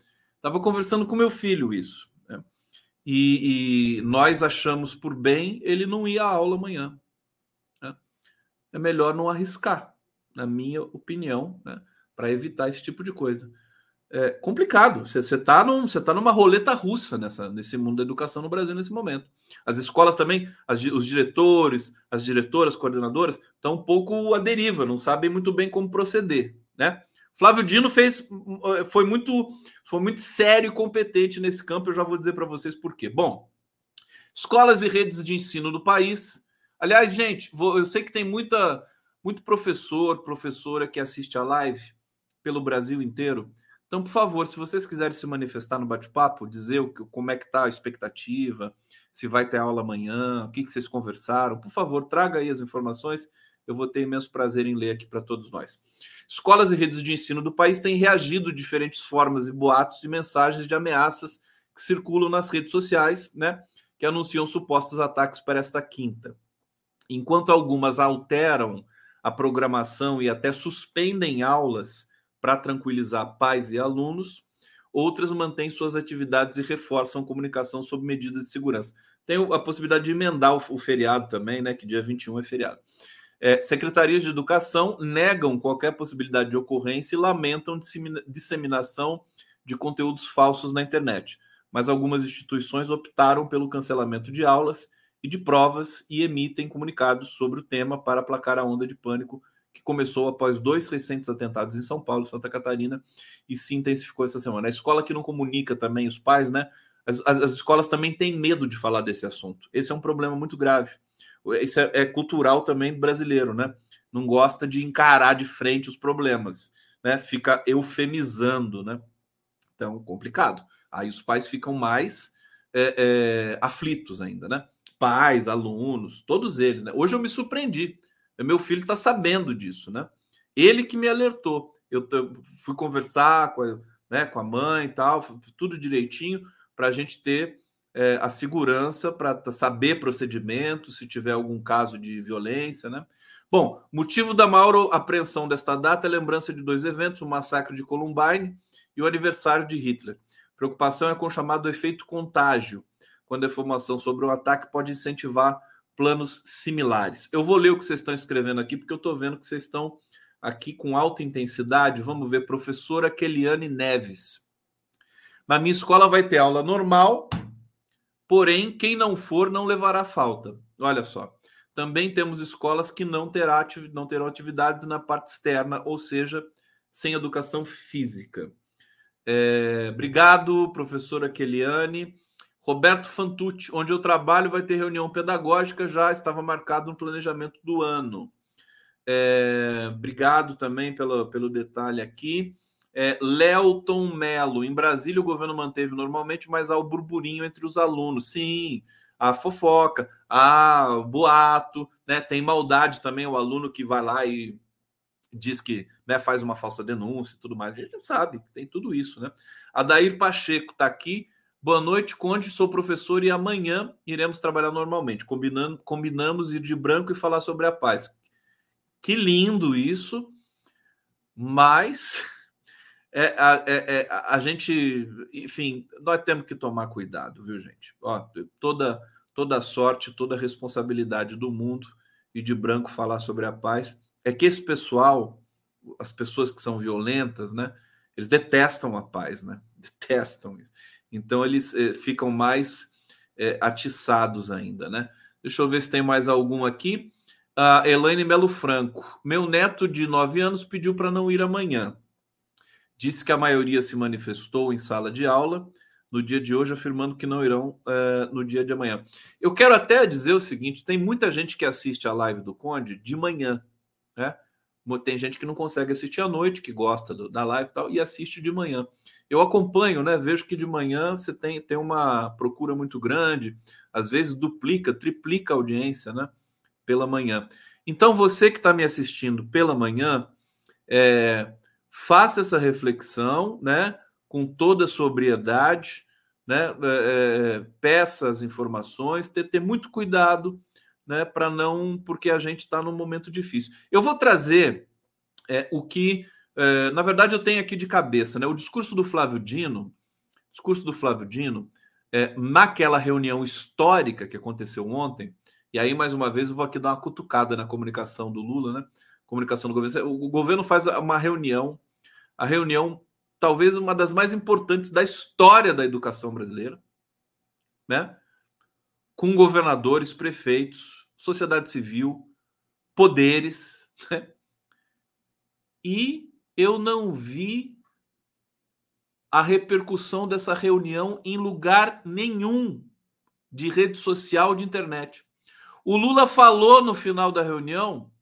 Estava conversando com meu filho isso. Né? E, e, nós achamos por bem ele não ir à aula amanhã. Né? É melhor não arriscar, na minha opinião, né? para evitar esse tipo de coisa é complicado. Você está num, tá numa roleta russa nessa, nesse mundo da educação no Brasil nesse momento. As escolas também, as, os diretores, as diretoras, coordenadoras, estão um pouco à deriva, não sabem muito bem como proceder, né? Flávio Dino fez, foi muito, foi muito sério e competente nesse campo. Eu já vou dizer para vocês por quê. Bom, escolas e redes de ensino do país. Aliás, gente, vou, eu sei que tem muita, muito professor, professora que assiste a live pelo Brasil inteiro. Então, por favor, se vocês quiserem se manifestar no bate-papo, dizer o, como é que está a expectativa, se vai ter aula amanhã, o que, que vocês conversaram, por favor, traga aí as informações. Eu vou ter imenso prazer em ler aqui para todos nós. Escolas e redes de ensino do país têm reagido de diferentes formas e boatos e mensagens de ameaças que circulam nas redes sociais, né? Que anunciam supostos ataques para esta quinta. Enquanto algumas alteram a programação e até suspendem aulas para tranquilizar pais e alunos, outras mantêm suas atividades e reforçam a comunicação sobre medidas de segurança. Tem a possibilidade de emendar o, feriado também, né? Que dia 21 é feriado. É, secretarias de Educação negam qualquer possibilidade de ocorrência e lamentam disseminação de conteúdos falsos na internet. Mas algumas instituições optaram pelo cancelamento de aulas e de provas e emitem comunicados sobre o tema para aplacar a onda de pânico que começou após dois recentes atentados em São Paulo, Santa Catarina, e se intensificou essa semana. A escola que não comunica também os pais, né? As, as, as escolas também têm medo de falar desse assunto. Esse é um problema muito grave. Isso é, é, cultural também brasileiro, né? Não gosta de encarar de frente os problemas, né? Fica eufemizando, né? Então, complicado. Aí os pais ficam mais é, é, aflitos ainda, né? Pais, alunos, todos eles, né? Hoje eu me surpreendi. Meu filho está sabendo disso, né? Ele que me alertou. Eu fui conversar com a, né, com a mãe e tal, tudo direitinho, para a gente ter é, a segurança para saber procedimento, se tiver algum caso de violência, né? Bom, motivo da maior apreensão desta data é lembrança de dois eventos, o massacre de Columbine e o aniversário de Hitler. Preocupação é com o chamado efeito contágio, quando a informação sobre o ataque pode incentivar planos similares. Eu vou ler o que vocês estão escrevendo aqui, porque eu estou vendo que vocês estão aqui com alta intensidade. Vamos ver, professora Keliane Neves. Na minha escola vai ter aula normal, porém, quem não for não levará falta. Olha só. Também temos escolas que não, terá, não terão atividades na parte externa, ou seja, sem educação física. É, obrigado, professora Keliane. Roberto Fantucci, onde eu trabalho, vai ter reunião pedagógica, já estava marcado no planejamento do ano. É, obrigado também pelo, pelo detalhe aqui. É, Lelton Melo, em Brasília o governo manteve normalmente, mas há o burburinho entre os alunos. Sim, a fofoca, a boato, né? Tem maldade também, o aluno que vai lá e diz que né, faz uma falsa denúncia e tudo mais. A gente sabe, tem tudo isso, né? Adair Pacheco está aqui Boa noite, Conde. Sou professor e amanhã iremos trabalhar normalmente. Combinando, combinamos ir de branco e falar sobre a paz. Que lindo isso, mas é, é, é, a gente, enfim, nós temos que tomar cuidado, viu, gente? Ó, toda, toda sorte, toda responsabilidade do mundo e de branco falar sobre a paz é que esse pessoal, as pessoas que são violentas, né? Eles detestam a paz, né? <laughs> Detestam isso. Então eles eh, ficam mais eh, atiçados ainda, né? Deixa eu ver se tem mais algum aqui. A Elaine Melo Franco. Meu neto de 9 anos pediu para não ir amanhã. Disse que a maioria se manifestou em sala de aula no dia de hoje, afirmando que não irão eh, no dia de amanhã. Eu quero até dizer o seguinte: tem muita gente que assiste a live do Conde de manhã, né? Tem gente que não consegue assistir à noite, que gosta do, da live e tal, e assiste de manhã. Eu acompanho, né? Vejo que de manhã você tem, tem uma procura muito grande, às vezes duplica, triplica a audiência, né? Pela manhã. Então, você que está me assistindo pela manhã, é, faça essa reflexão, né? Com toda a sobriedade, né? É, é peça as informações, ter, ter muito cuidado né, para não, porque a gente está num momento difícil. Eu vou trazer é, o que, é, na verdade, eu tenho aqui de cabeça, né, o discurso do Flávio Dino, discurso do Flávio Dino, é, naquela reunião histórica que aconteceu ontem, e aí, mais uma vez, eu vou aqui dar uma cutucada na comunicação do Lula, né? Comunicação do governo. O governo faz uma reunião, a reunião, talvez uma das mais importantes da história da educação brasileira, né? com governadores, prefeitos, sociedade civil, poderes, <laughs> né? e eu não vi a repercussão dessa reunião em lugar nenhum de rede social, de internet. O Lula falou no final da reunião,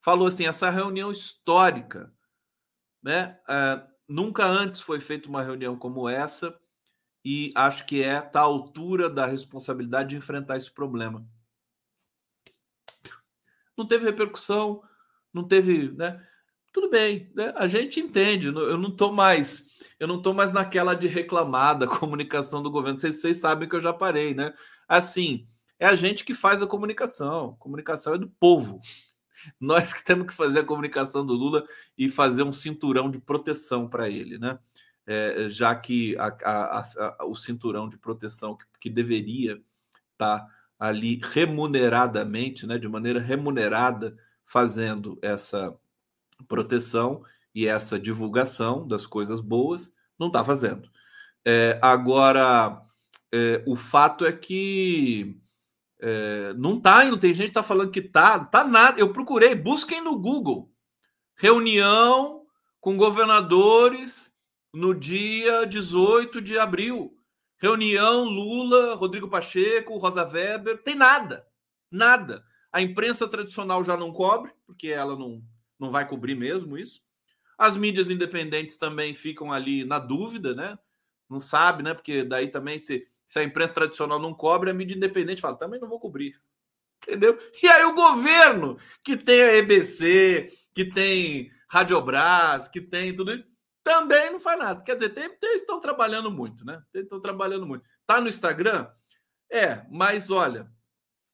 falou assim, essa reunião histórica, né? Uh, nunca antes foi feita uma reunião como essa e acho que é tá à altura da responsabilidade de enfrentar esse problema. Não teve repercussão, não teve, né? Tudo bem, né? a gente entende. Eu não estou mais, eu não tô mais naquela de reclamar da <laughs> comunicação do governo. Vocês, vocês sabem que eu já parei, né? Assim, é a gente que faz a comunicação. A comunicação é do povo. <laughs> Nós que temos que fazer a comunicação do Lula e fazer um cinturão de proteção para ele, né? é, já que a, a, a, o cinturão de proteção que, que deveria estar tá ali remuneradamente, né, de maneira remunerada, fazendo essa proteção e essa divulgação das coisas boas, não está fazendo. É, agora, é, o fato é que é, não está indo. Tem gente que está falando que está, tá nada. Eu procurei, busquem no Google reunião com governadores no dia 18 de abril. Reunião Lula, Rodrigo Pacheco, Rosa Weber, tem nada. Nada. A imprensa tradicional já não cobre, porque ela não, não vai cobrir mesmo isso. As mídias independentes também ficam ali na dúvida, né? Não sabe, né? Porque daí também, se, se a imprensa tradicional não cobre, a mídia independente fala, também não vou cobrir. Entendeu? E aí o governo, que tem a EBC, que tem Radiobras, que tem tudo isso, também não faz nada. Quer dizer, tem, tem, estão trabalhando muito, né? Estão trabalhando muito. Tá no Instagram? É, mas olha,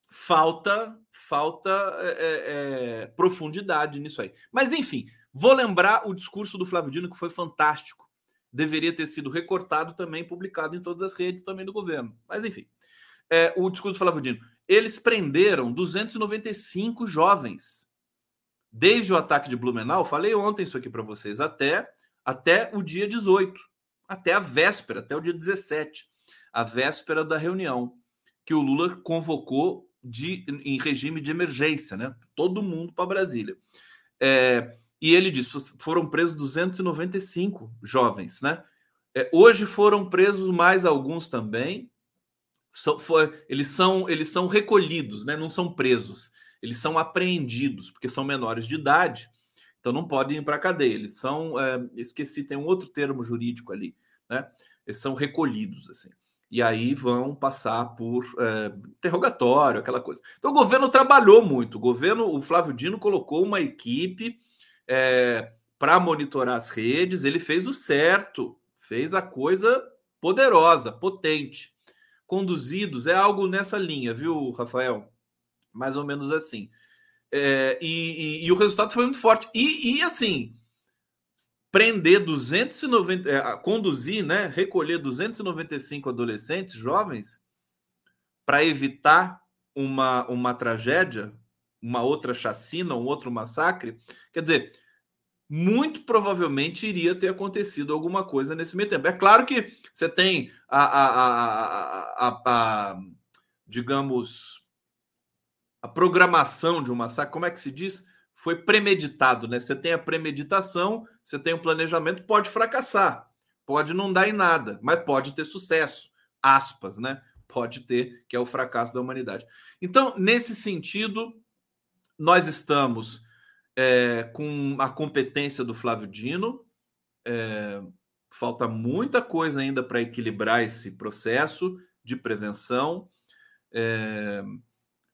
falta falta é, é, é, profundidade nisso aí. Mas enfim, vou lembrar o discurso do Flávio Dino, que foi fantástico. Deveria ter sido recortado também, publicado em todas as redes também do governo. Mas enfim, é, o discurso do Flávio Dino. Eles prenderam 295 jovens. Desde o ataque de Blumenau, falei ontem isso aqui para vocês, até até o dia 18, até a véspera, até o dia 17, a véspera da reunião que o Lula convocou de, em regime de emergência, né? Todo mundo para Brasília. É, e ele disse: foram presos 295 jovens, né? É, hoje foram presos mais alguns também. São, foi, eles, são, eles são recolhidos, né? não são presos. Eles são apreendidos, porque são menores de idade então não podem ir para a cadeia. Eles são, é, esqueci, tem um outro termo jurídico ali, né? Eles são recolhidos, assim. E aí vão passar por é, interrogatório, aquela coisa. Então o governo trabalhou muito. O governo, o Flávio Dino colocou uma equipe é, para monitorar as redes. Ele fez o certo, fez a coisa poderosa, potente. Conduzidos é algo nessa linha, viu, Rafael? Mais ou menos assim. É, e, e, e, o resultado foi muito forte. E, e assim, prender 290, é, conduzir, né, recolher 295 adolescentes jovens para evitar uma, uma tragédia, uma outra chacina, um outro massacre. Quer dizer, muito provavelmente iria ter acontecido alguma coisa nesse meio tempo. É claro que você tem a, a, a, a digamos, a programação de um massacre, como é que se diz? Foi premeditado, né? Você tem a premeditação, você tem o planejamento, pode fracassar, pode não dar em nada, mas pode ter sucesso, aspas, né? Pode ter, que é o fracasso da humanidade. Então, nesse sentido, nós estamos é, com a competência do Flávio Dino. É, falta muita coisa ainda para equilibrar esse processo de prevenção, é,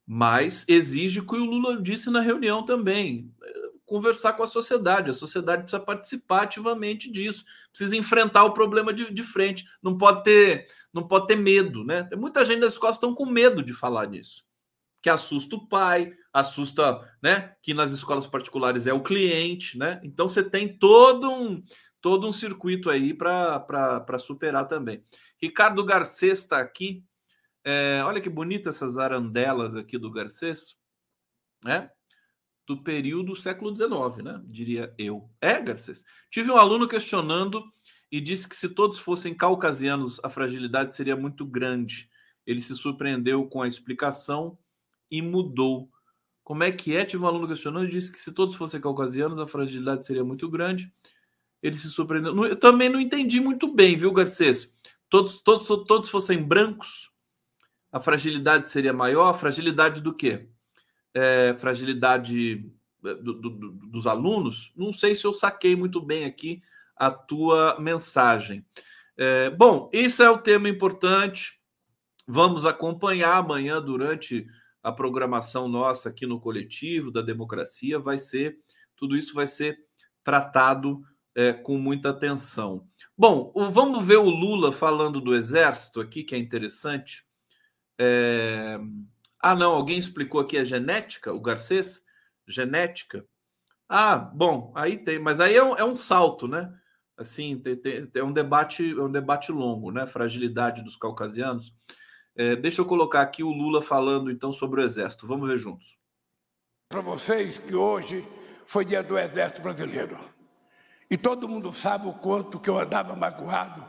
mas exige que o Lula disse na reunião também. Conversar com a sociedade, a sociedade precisa participar ativamente disso, precisa enfrentar o problema de, de frente, não pode ter, não pode ter medo, né? Tem muita gente das escolas estão com medo de falar nisso que assusta o pai, assusta, né? Que nas escolas particulares é o cliente, né? Então você tem todo um todo um circuito aí para superar também. Ricardo Garcês está aqui. É, olha que bonita essas arandelas aqui do Garcês, né? Do período século XIX, né? Diria eu. É, Garcês. Tive um aluno questionando e disse que se todos fossem caucasianos, a fragilidade seria muito grande. Ele se surpreendeu com a explicação e mudou. Como é que é? Tive um aluno questionando e disse que se todos fossem caucasianos, a fragilidade seria muito grande. Ele se surpreendeu. Eu também não entendi muito bem, viu, Garcês? Todos, todos, todos fossem brancos, a fragilidade seria maior. A fragilidade do quê? É, fragilidade é, do, do, do, dos alunos? Não sei se eu saquei muito bem aqui a tua mensagem. É, bom, esse é o tema importante. Vamos acompanhar amanhã durante a programação nossa aqui no coletivo da democracia vai ser tudo isso vai ser tratado é, com muita atenção. Bom, vamos ver o Lula falando do exército aqui, que é interessante. É... Ah, não, alguém explicou aqui a genética, o Garcês? Genética. Ah, bom, aí tem, mas aí é um, é um salto, né? Assim, tem, tem, é um debate, é um debate longo, né? Fragilidade dos caucasianos. É, deixa eu colocar aqui o Lula falando então sobre o Exército. Vamos ver juntos. Para vocês que hoje foi dia do Exército Brasileiro. E todo mundo sabe o quanto que eu andava magoado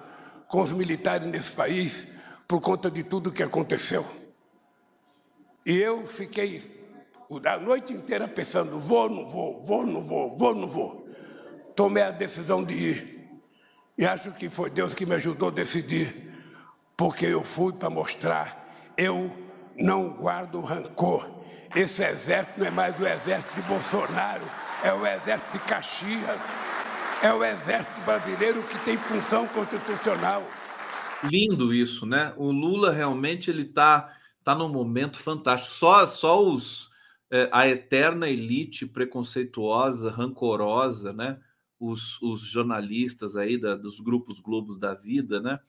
com os militares nesse país por conta de tudo que aconteceu. E eu fiquei a noite inteira pensando: vou, não vou, vou, não vou, vou, não vou. Tomei a decisão de ir. E acho que foi Deus que me ajudou a decidir porque eu fui para mostrar, eu não guardo rancor. Esse exército não é mais o exército de Bolsonaro, é o exército de Caxias, é o exército brasileiro que tem função constitucional. Lindo isso, né? O Lula realmente ele está tá num momento fantástico. Só, só os é, a eterna elite preconceituosa, rancorosa, né? Os, os jornalistas aí da, dos grupos Globos da vida, né?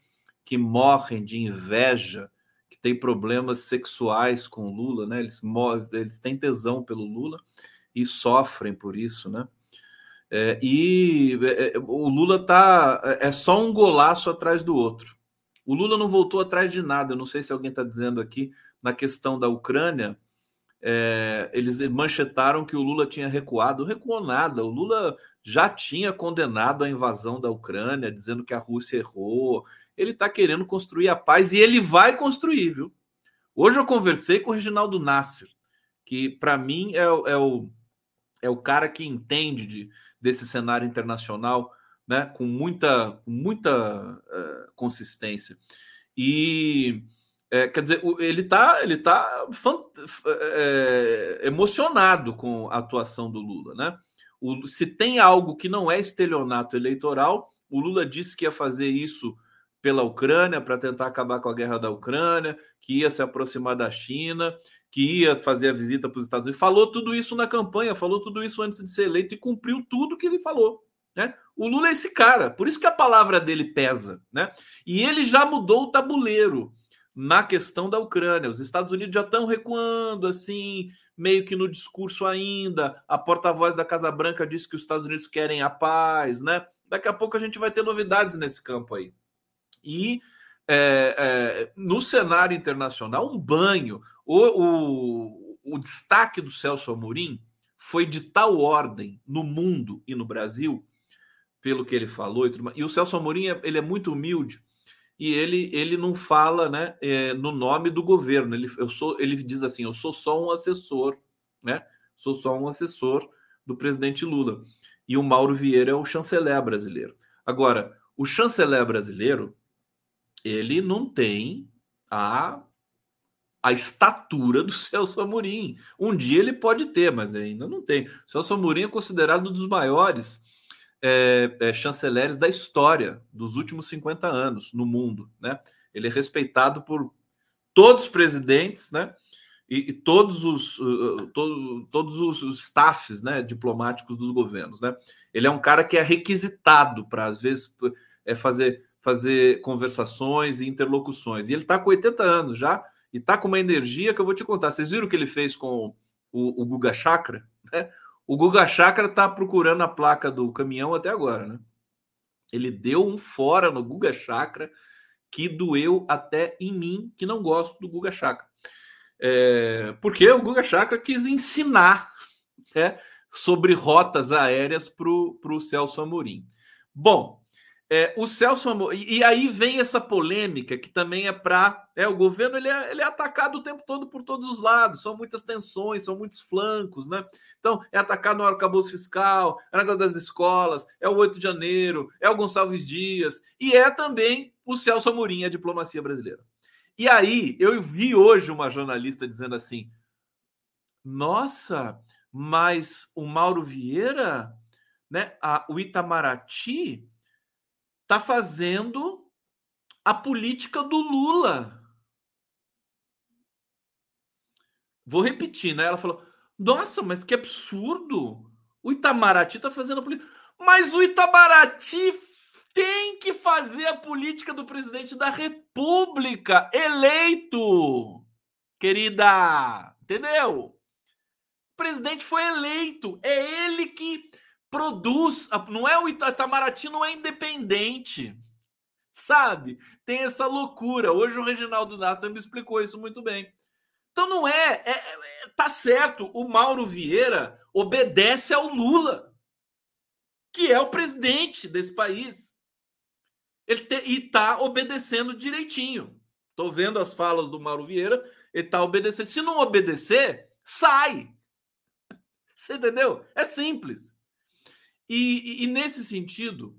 Que morrem de inveja, que têm problemas sexuais com Lula, né? Eles, eles têm tesão pelo Lula e sofrem por isso, né? É, e é, é o Lula tá é, é só um golaço atrás do outro. O Lula não voltou atrás de nada. Eu não sei se alguém está dizendo aqui na questão da Ucrânia. É, eles manchetaram que o Lula tinha recuado. Recuou nada. O Lula já tinha condenado a invasão da Ucrânia, dizendo que a Rússia errou, ele está querendo construir a paz e ele vai construir, viu? Hoje eu conversei com o Reginaldo Nasser, que para mim é, é, o, é o cara que entende de, desse cenário internacional né, com muita, muita uh, consistência. E é, quer dizer, ele está ele tá é, emocionado com a atuação do Lula. Né? O, se tem algo que não é estelionato eleitoral, o Lula disse que ia fazer isso pela Ucrânia para tentar acabar com a guerra da Ucrânia, que ia se aproximar da China, que ia fazer a visita para os Estados Unidos. Falou tudo isso na campanha, falou tudo isso antes de ser eleito e cumpriu tudo que ele falou. Né? O Lula é esse cara, por isso que a palavra dele pesa. Né? E ele já mudou o tabuleiro na questão da Ucrânia. Os Estados Unidos já estão recuando, assim, meio que no discurso ainda. A porta-voz da Casa Branca disse que os Estados Unidos querem a paz, né? Daqui a pouco a gente vai ter novidades nesse campo aí. E é, é, no cenário internacional, um banho. O, o, o destaque do Celso Amorim foi de tal ordem no mundo e no Brasil, pelo que ele falou. E, o Celso Amorim ele é muito humilde e ele, ele não fala né, é, no nome do governo. Ele, eu sou, ele diz assim: eu sou só um assessor, né? Sou só um assessor do presidente Lula. E o Mauro Vieira é o chanceler brasileiro. Agora, o chanceler brasileiro, ele não tem a, a estatura do <laughs> Celso Amorim. Um dia ele pode ter, mas ainda não tem. O Celso Amorim é considerado um dos maiores é, é, chanceleres da história dos últimos 50 anos no mundo. Né? Ele é respeitado por todos os presidentes né? e, e todos, os, uh, todo, todos os staffs né? diplomáticos dos governos. Né? Ele é um cara que é requisitado para, às vezes, é fazer, fazer conversações e interlocuções. E ele está com 80 anos já e está com uma energia que eu vou te contar. Vocês viram o que ele fez com o, o Guga Chakra? Né? O Guga Chakra tá procurando a placa do caminhão até agora, né? Ele deu um fora no Guga Chakra que doeu até em mim, que não gosto do Guga Chakra. É, porque o Guga Chakra quis ensinar né, sobre rotas aéreas para o Celso Amorim. Bom, é, o Celso e, e, aí vem essa polêmica que também é para é o governo ele é, ele é atacado o tempo todo por todos os lados são muitas tensões são muitos flancos né? Então é atacado no arcabouço fiscal é negócio das escolas é o 8 de janeiro é o Gonçalves Dias e é também o Celso Amorim a diplomacia brasileira. E aí eu vi hoje uma jornalista dizendo assim nossa mas o Mauro Vieira né a, o Itamaraty está fazendo a política do Lula. Vou repetir, né? Ela falou: Nossa, mas que absurdo! O Itamaraty está fazendo a política. Mas o Itamaraty tem que fazer a política do presidente da República eleito, querida. Entendeu? O presidente foi eleito. É ele que produz, não é o Itamaraty não é independente. Sabe? Tem essa loucura. Hoje o Reginaldo Nasser me explicou isso muito bem. Então não é, é, é tá certo, o Mauro Vieira obedece ao Lula, que é o presidente desse país. Ele te, e tá obedecendo direitinho. Tô vendo as falas do Mauro Vieira, ele tá obedecendo. Se não obedecer, sai. <laughs> Você entendeu? É simples. E, e, nesse sentido,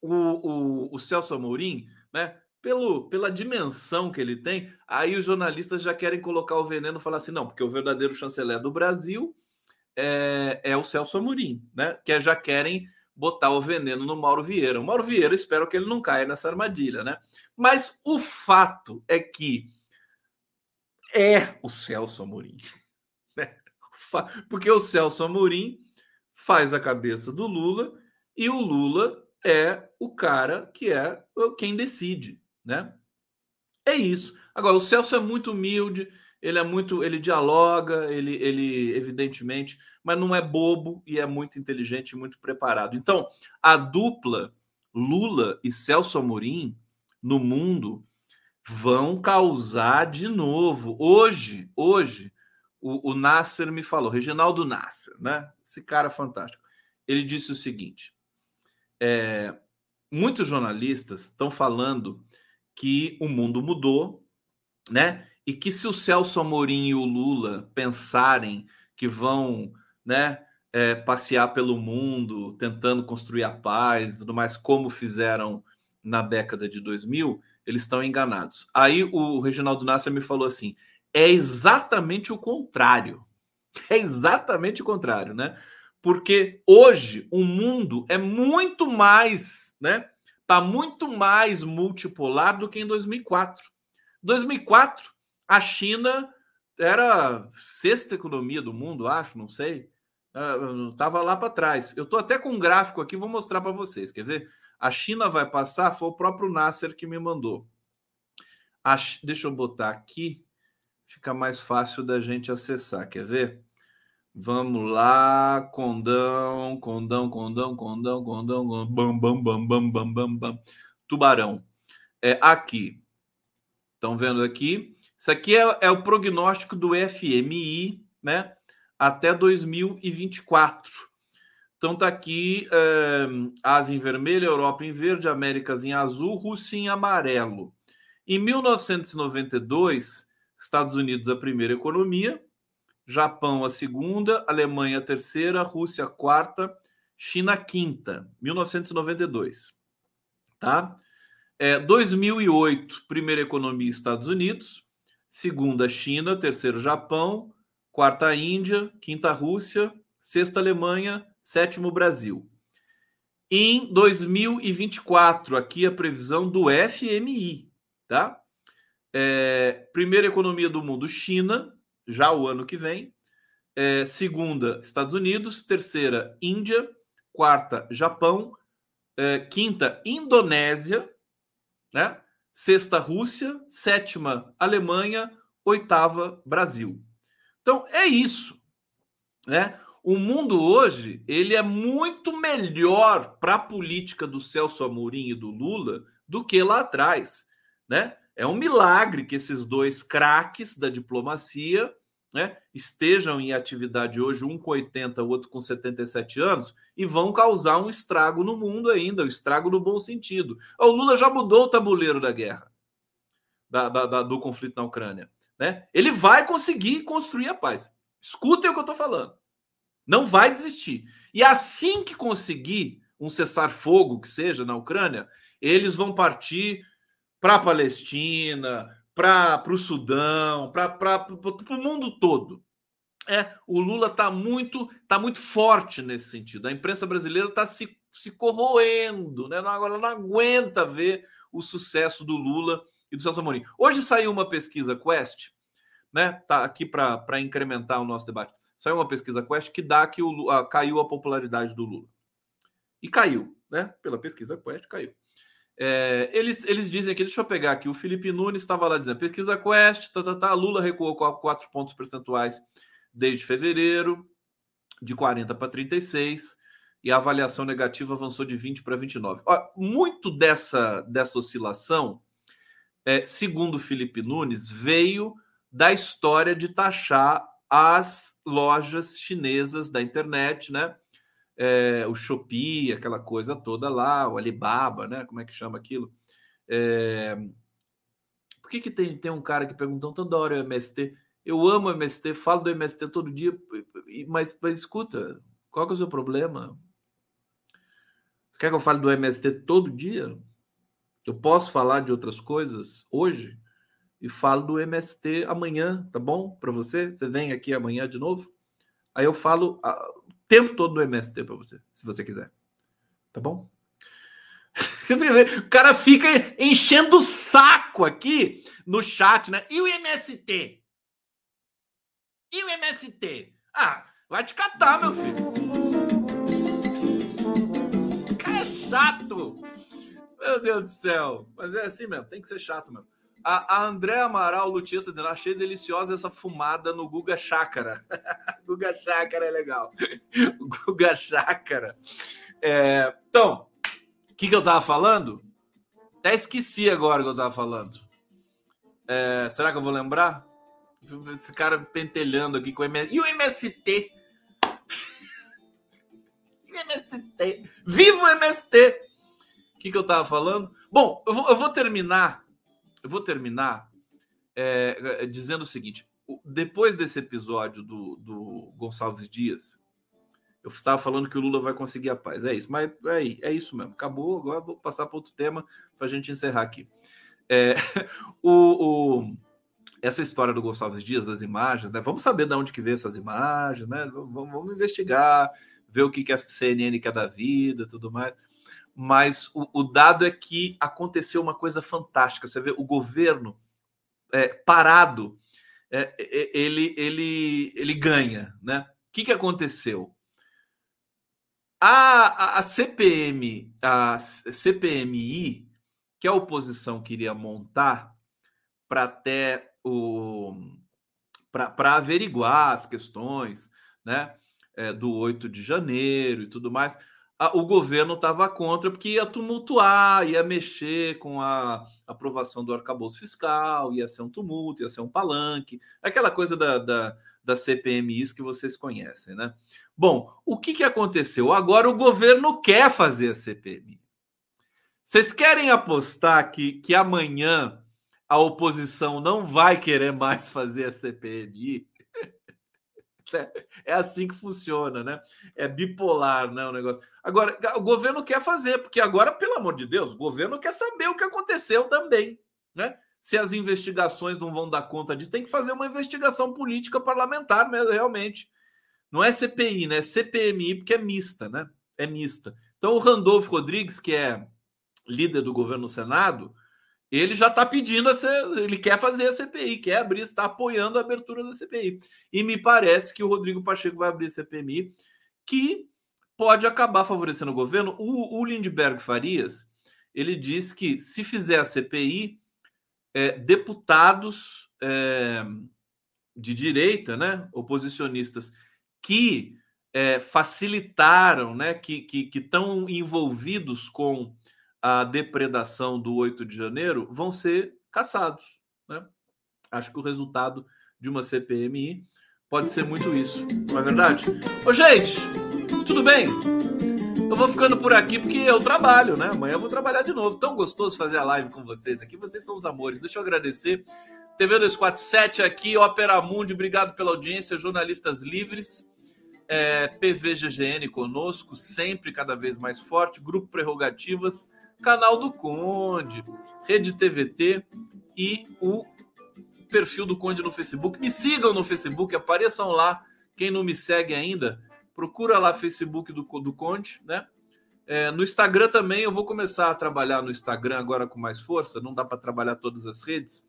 o, o, o, Celso Amorim, né, pelo, pela dimensão que ele tem, aí os jornalistas já querem colocar o veneno e falar assim: não, porque o verdadeiro chanceler do Brasil é, é o Celso Amorim, né? Que já querem botar o veneno no Mauro Vieira. O Mauro Vieira, espero que ele não caia nessa armadilha, né? Mas o fato é que é o Celso Amorim. <laughs> Né? Porque o Celso Amorim faz a cabeça do Lula e o Lula é o cara que é quem decide, né? É isso. Agora o Celso é muito humilde, ele é muito, ele dialoga, ele, ele evidentemente, mas não é bobo e é muito inteligente, muito preparado. Então, a dupla Lula e Celso Amorim no mundo vão causar de novo. Hoje, hoje, o, o Nasser me falou, Reginaldo Nasser, né? Esse cara fantástico. Ele disse o seguinte: é, muitos jornalistas estão falando que o mundo mudou, né? E que se o Celso Amorim e o Lula pensarem que vão, né, é, passear pelo mundo, tentando construir a paz e tudo mais, como fizeram na década de 2000, eles estão enganados. Aí o Reginaldo Nasser me falou assim: é exatamente o contrário. É exatamente o contrário, né? Porque hoje o mundo é muito mais, né? Tá muito mais multipolar do que em 2004. 2004, a China era sexta economia do mundo, acho, não sei. Estava lá para trás. Eu estou até com um gráfico aqui, vou mostrar para vocês. Quer ver? A China vai passar, foi o próprio Nasser que me mandou. A, deixa eu botar aqui, fica mais fácil da gente acessar. Quer ver? Vamos lá, condão, condão, condão, condão, condão, bam, bam, bam, bam, bam, bam, bam. Tubarão. É aqui. Estão vendo aqui? Isso aqui é, é o prognóstico do FMI, né? Até 2024. Então tá aqui é, Ásia em vermelho, Europa em verde, Américas em azul, Rússia em amarelo. Em 1992, Estados Unidos a primeira economia, Japão a segunda, Alemanha a terceira, Rússia a quarta, China a quinta, 1992. Tá? É, 2008, primeira economia Estados Unidos, segunda China, terceiro Japão, quarta Índia, quinta Rússia, sexta Alemanha, sétimo Brasil. Em 2024, aqui a previsão do FMI, tá? É, primeira economia do mundo, China, já o ano que vem. É, segunda, Estados Unidos. Terceira, Índia. Quarta, Japão. É, quinta, Indonésia. Né? Sexta, Rússia. Sétima, Alemanha. Oitava, Brasil. Então, é isso. Né? O mundo hoje ele é muito melhor para a política do Celso Amorim e do Lula do que lá atrás. Né? É um milagre que esses dois craques da diplomacia né, estejam em atividade hoje, um com 80, o outro com 77 anos, e vão causar um estrago no mundo ainda, um estrago no bom sentido. O Lula já mudou o tabuleiro da guerra, da, da, da, do conflito na Ucrânia. Né? Ele vai conseguir construir a paz. Escutem o que eu estou falando. Não vai desistir. E assim que conseguir um cessar-fogo que seja na Ucrânia, eles vão partir para a Palestina, para o Sudão, para o mundo todo. É, o Lula está muito, tá muito forte nesse sentido. A imprensa brasileira está se, se corroendo, né? agora não aguenta ver o sucesso do Lula e do Celso Amorim. Hoje saiu uma pesquisa Quest, né? Tá aqui para incrementar o nosso debate. Saiu uma pesquisa Quest que dá que o, a, caiu a popularidade do Lula. E caiu, né? Pela pesquisa Quest, caiu. É, eles, eles dizem aqui, deixa eu pegar aqui, o Felipe Nunes estava lá dizendo, pesquisa Quest, tá, tá, tá, Lula recuou 4 pontos percentuais desde fevereiro, de 40 para 36, e a avaliação negativa avançou de 20 para 29. Ó, muito dessa, dessa oscilação, é, segundo o Felipe Nunes, veio da história de taxar as lojas chinesas da internet, né? É, o Shopee, aquela coisa toda lá, o Alibaba, né? Como é que chama aquilo? É... Por que, que tem, tem um cara que perguntou toda hora o MST? Eu amo o MST, falo do MST todo dia, mas, mas escuta, qual que é o seu problema? Você quer que eu fale do MST todo dia? Eu posso falar de outras coisas hoje e falo do MST amanhã, tá bom? Para você? Você vem aqui amanhã de novo? Aí eu falo tempo todo no MST para você, se você quiser. Tá bom? <laughs> O cara fica enchendo o saco aqui no chat, né? E o MST? E o MST? Ah, vai te catar, meu filho. O cara é chato. Meu Deus do céu. Mas é assim mesmo, tem que ser chato mesmo. A, a André Amaral Lutita dizendo: achei deliciosa essa fumada no Guga Chácara. <laughs> Guga Chácara é legal. <laughs> Guga Chácara. É, então, o que, que eu tava falando? Até esqueci agora o que eu tava falando. É, será que eu vou lembrar? Esse cara pentelhando aqui com o MST. E o MST? <laughs> MST? Viva o MST! O que, que eu tava falando? Bom, eu vou, eu vou terminar eu vou terminar é, dizendo o seguinte: depois desse episódio do, do Gonçalves Dias, eu estava falando que o Lula vai conseguir a paz. É isso, mas é, é isso mesmo. Acabou. Agora vou passar para outro tema para a gente encerrar aqui. É, <laughs> o, o, essa história do Gonçalves Dias, das imagens, né? Vamos saber de onde que veio essas imagens, né? Vamos, vamos investigar, ver o que, que a CNN quer da vida tudo mais mas o, o, dado é que aconteceu uma coisa fantástica. Você vê o governo é, parado, é, é ele, ele, ele ganha. Né? O que, que aconteceu? A, a, a CPM, a CPMI, que a oposição queria montar para até o para averiguar as questões, né, é, do 8 de janeiro e tudo mais o governo estava contra porque ia tumultuar, ia mexer com a aprovação do arcabouço fiscal, ia ser um tumulto, ia ser um palanque, aquela coisa da, da, da CPMIs que vocês conhecem, né? Bom, o que, que aconteceu? Agora o governo quer fazer a CPMI. Vocês querem apostar que, que amanhã a oposição não vai querer mais <laughs> fazer a CPMI? <laughs> É assim que funciona, né? É bipolar, né? O negócio. Agora, o governo quer fazer, porque agora, pelo amor de Deus, o governo quer saber o que aconteceu também, né? Se as investigações não vão dar conta disso, tem que fazer uma investigação política parlamentar, mesmo, realmente. Não é CPI, né? É CPMI, porque é mista, né? É mista. Então, o Randolfo Rodrigues, que é líder do governo no Senado, ele já está pedindo, a ser, ele quer fazer a CPI, quer abrir, está apoiando a abertura da CPI. E me parece que o Rodrigo Pacheco vai abrir a CPMI, que pode acabar favorecendo o governo. O, o Lindbergh Farias, ele diz que se fizer a CPI, é, deputados é, de direita, né, oposicionistas, que é, facilitaram, né, que estão envolvidos com a depredação do 8 de janeiro vão ser caçados. Né? Acho que o resultado de uma CPMI pode ser muito isso, não é verdade? Ô, gente, tudo bem? Eu vou ficando por aqui porque eu trabalho, né? Amanhã eu vou trabalhar de novo. Tão gostoso fazer a live com vocês aqui. Vocês são os amores. Deixa eu agradecer. TV 247 aqui, Opera Mundi, obrigado pela audiência. Jornalistas Livres, é, PVGGN conosco, sempre cada vez mais forte. Grupo Prerrogativas canal do Conde, Rede TVT e o perfil do Conde no Facebook. Me sigam no Facebook, apareçam lá. Quem não me segue ainda, procura lá Facebook do, do Conde, né? É, no Instagram também eu vou começar a trabalhar no Instagram agora com mais força. Não dá para trabalhar todas as redes,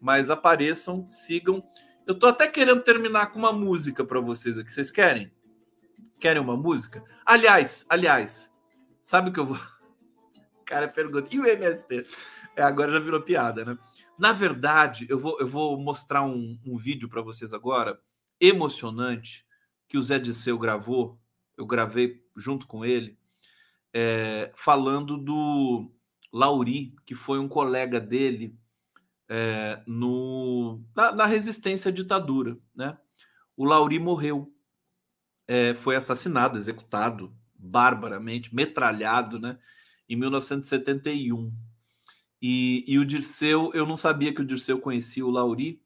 mas apareçam, sigam. Eu tô até querendo terminar com uma música para vocês aqui. Vocês querem? Querem uma música? Aliás, aliás, sabe o que eu vou cara pergunta, e o MST? É, agora já virou piada, né? Na verdade, eu vou, eu vou mostrar um, um vídeo para vocês agora, emocionante, que o Zé Disseu gravou, eu gravei junto com ele, é, falando do Lauri, que foi um colega dele é, no, na, na, resistência à ditadura. Né? O Lauri morreu, é, foi assassinado, executado barbaramente, metralhado, né? Em 1971. E, e o Dirceu, eu não sabia que o Dirceu conhecia o Lauri,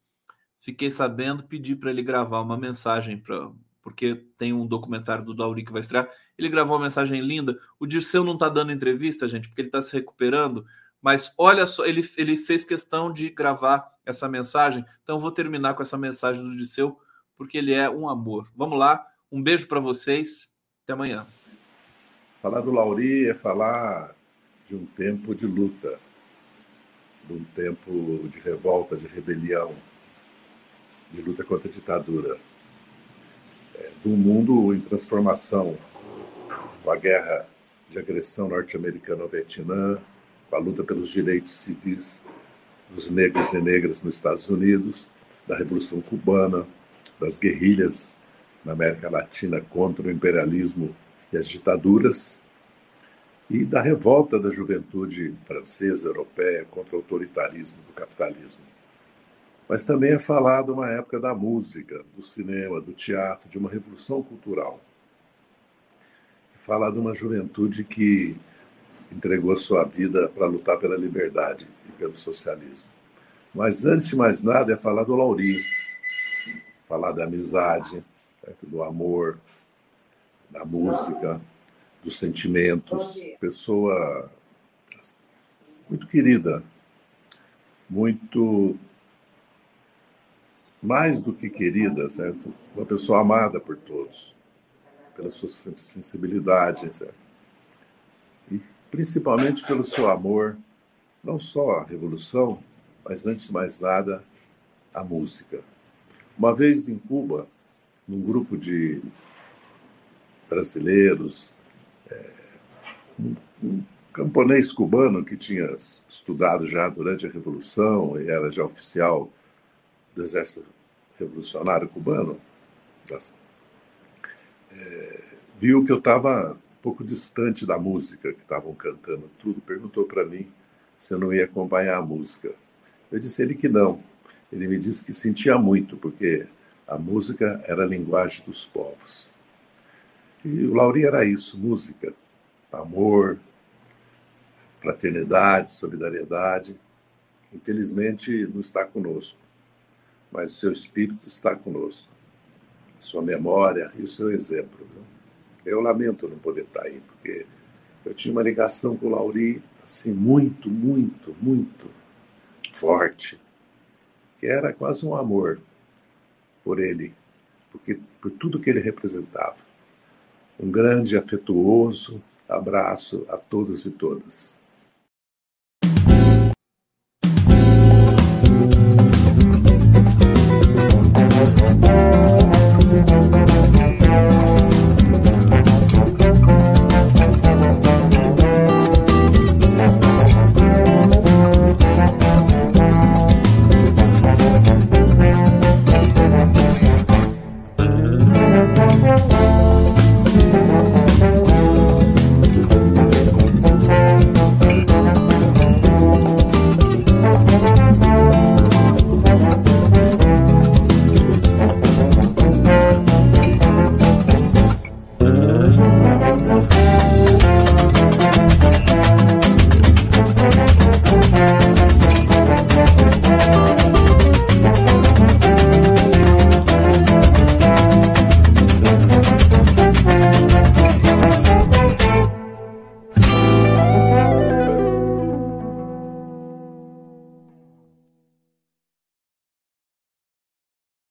fiquei sabendo, pedi para ele gravar uma mensagem para porque tem um documentário do Lauri que vai estrear. Ele gravou uma mensagem linda. O Dirceu não está dando entrevista, gente, porque ele está se recuperando. Mas olha só, ele, ele fez questão de gravar essa mensagem. Então vou terminar com essa mensagem do Dirceu, porque ele é um amor. Vamos lá, um beijo para vocês. Até amanhã. Falar do Lauri é falar de um tempo de luta, de um tempo de revolta, de rebelião, de luta contra a ditadura, é, de um mundo em transformação, com a guerra de agressão norte-americana ao Vietnã, com a luta pelos direitos civis dos negros e negras nos Estados Unidos, da Revolução Cubana, das guerrilhas na América Latina contra o imperialismo e as ditaduras, e da revolta da juventude francesa, europeia, contra o autoritarismo do capitalismo. Mas também é falar de uma época da música, do cinema, do teatro, de uma revolução cultural. Falar de uma juventude que entregou sua vida para lutar pela liberdade e pelo socialismo. Mas antes de mais nada é falar do Lauri, falar da amizade, do amor, da música, dos sentimentos, pessoa muito querida, muito mais do que querida, certo? Uma pessoa amada por todos, pela sua sensibilidade, certo? E principalmente pelo seu amor, não só à revolução, mas antes de mais nada, à música. Uma vez em Cuba, num grupo de brasileiros, é, um, um camponês cubano que tinha estudado já durante a Revolução e era já oficial do Exército Revolucionário Cubano, é, viu que eu estava um pouco distante da música que estavam cantando tudo, perguntou para mim se eu não ia acompanhar a música. Eu disse ele que não. Ele me disse que sentia muito, porque a música era a linguagem dos povos. E o Lauri era isso, música, amor, fraternidade, solidariedade. Infelizmente não está conosco, mas o seu espírito está conosco, a sua memória e o seu exemplo. Eu lamento não poder estar aí, porque eu tinha uma ligação com o Lauri assim muito, muito, muito forte, que era quase um amor por ele, porque por tudo que ele representava. Um grande afetuoso abraço a todos e todas.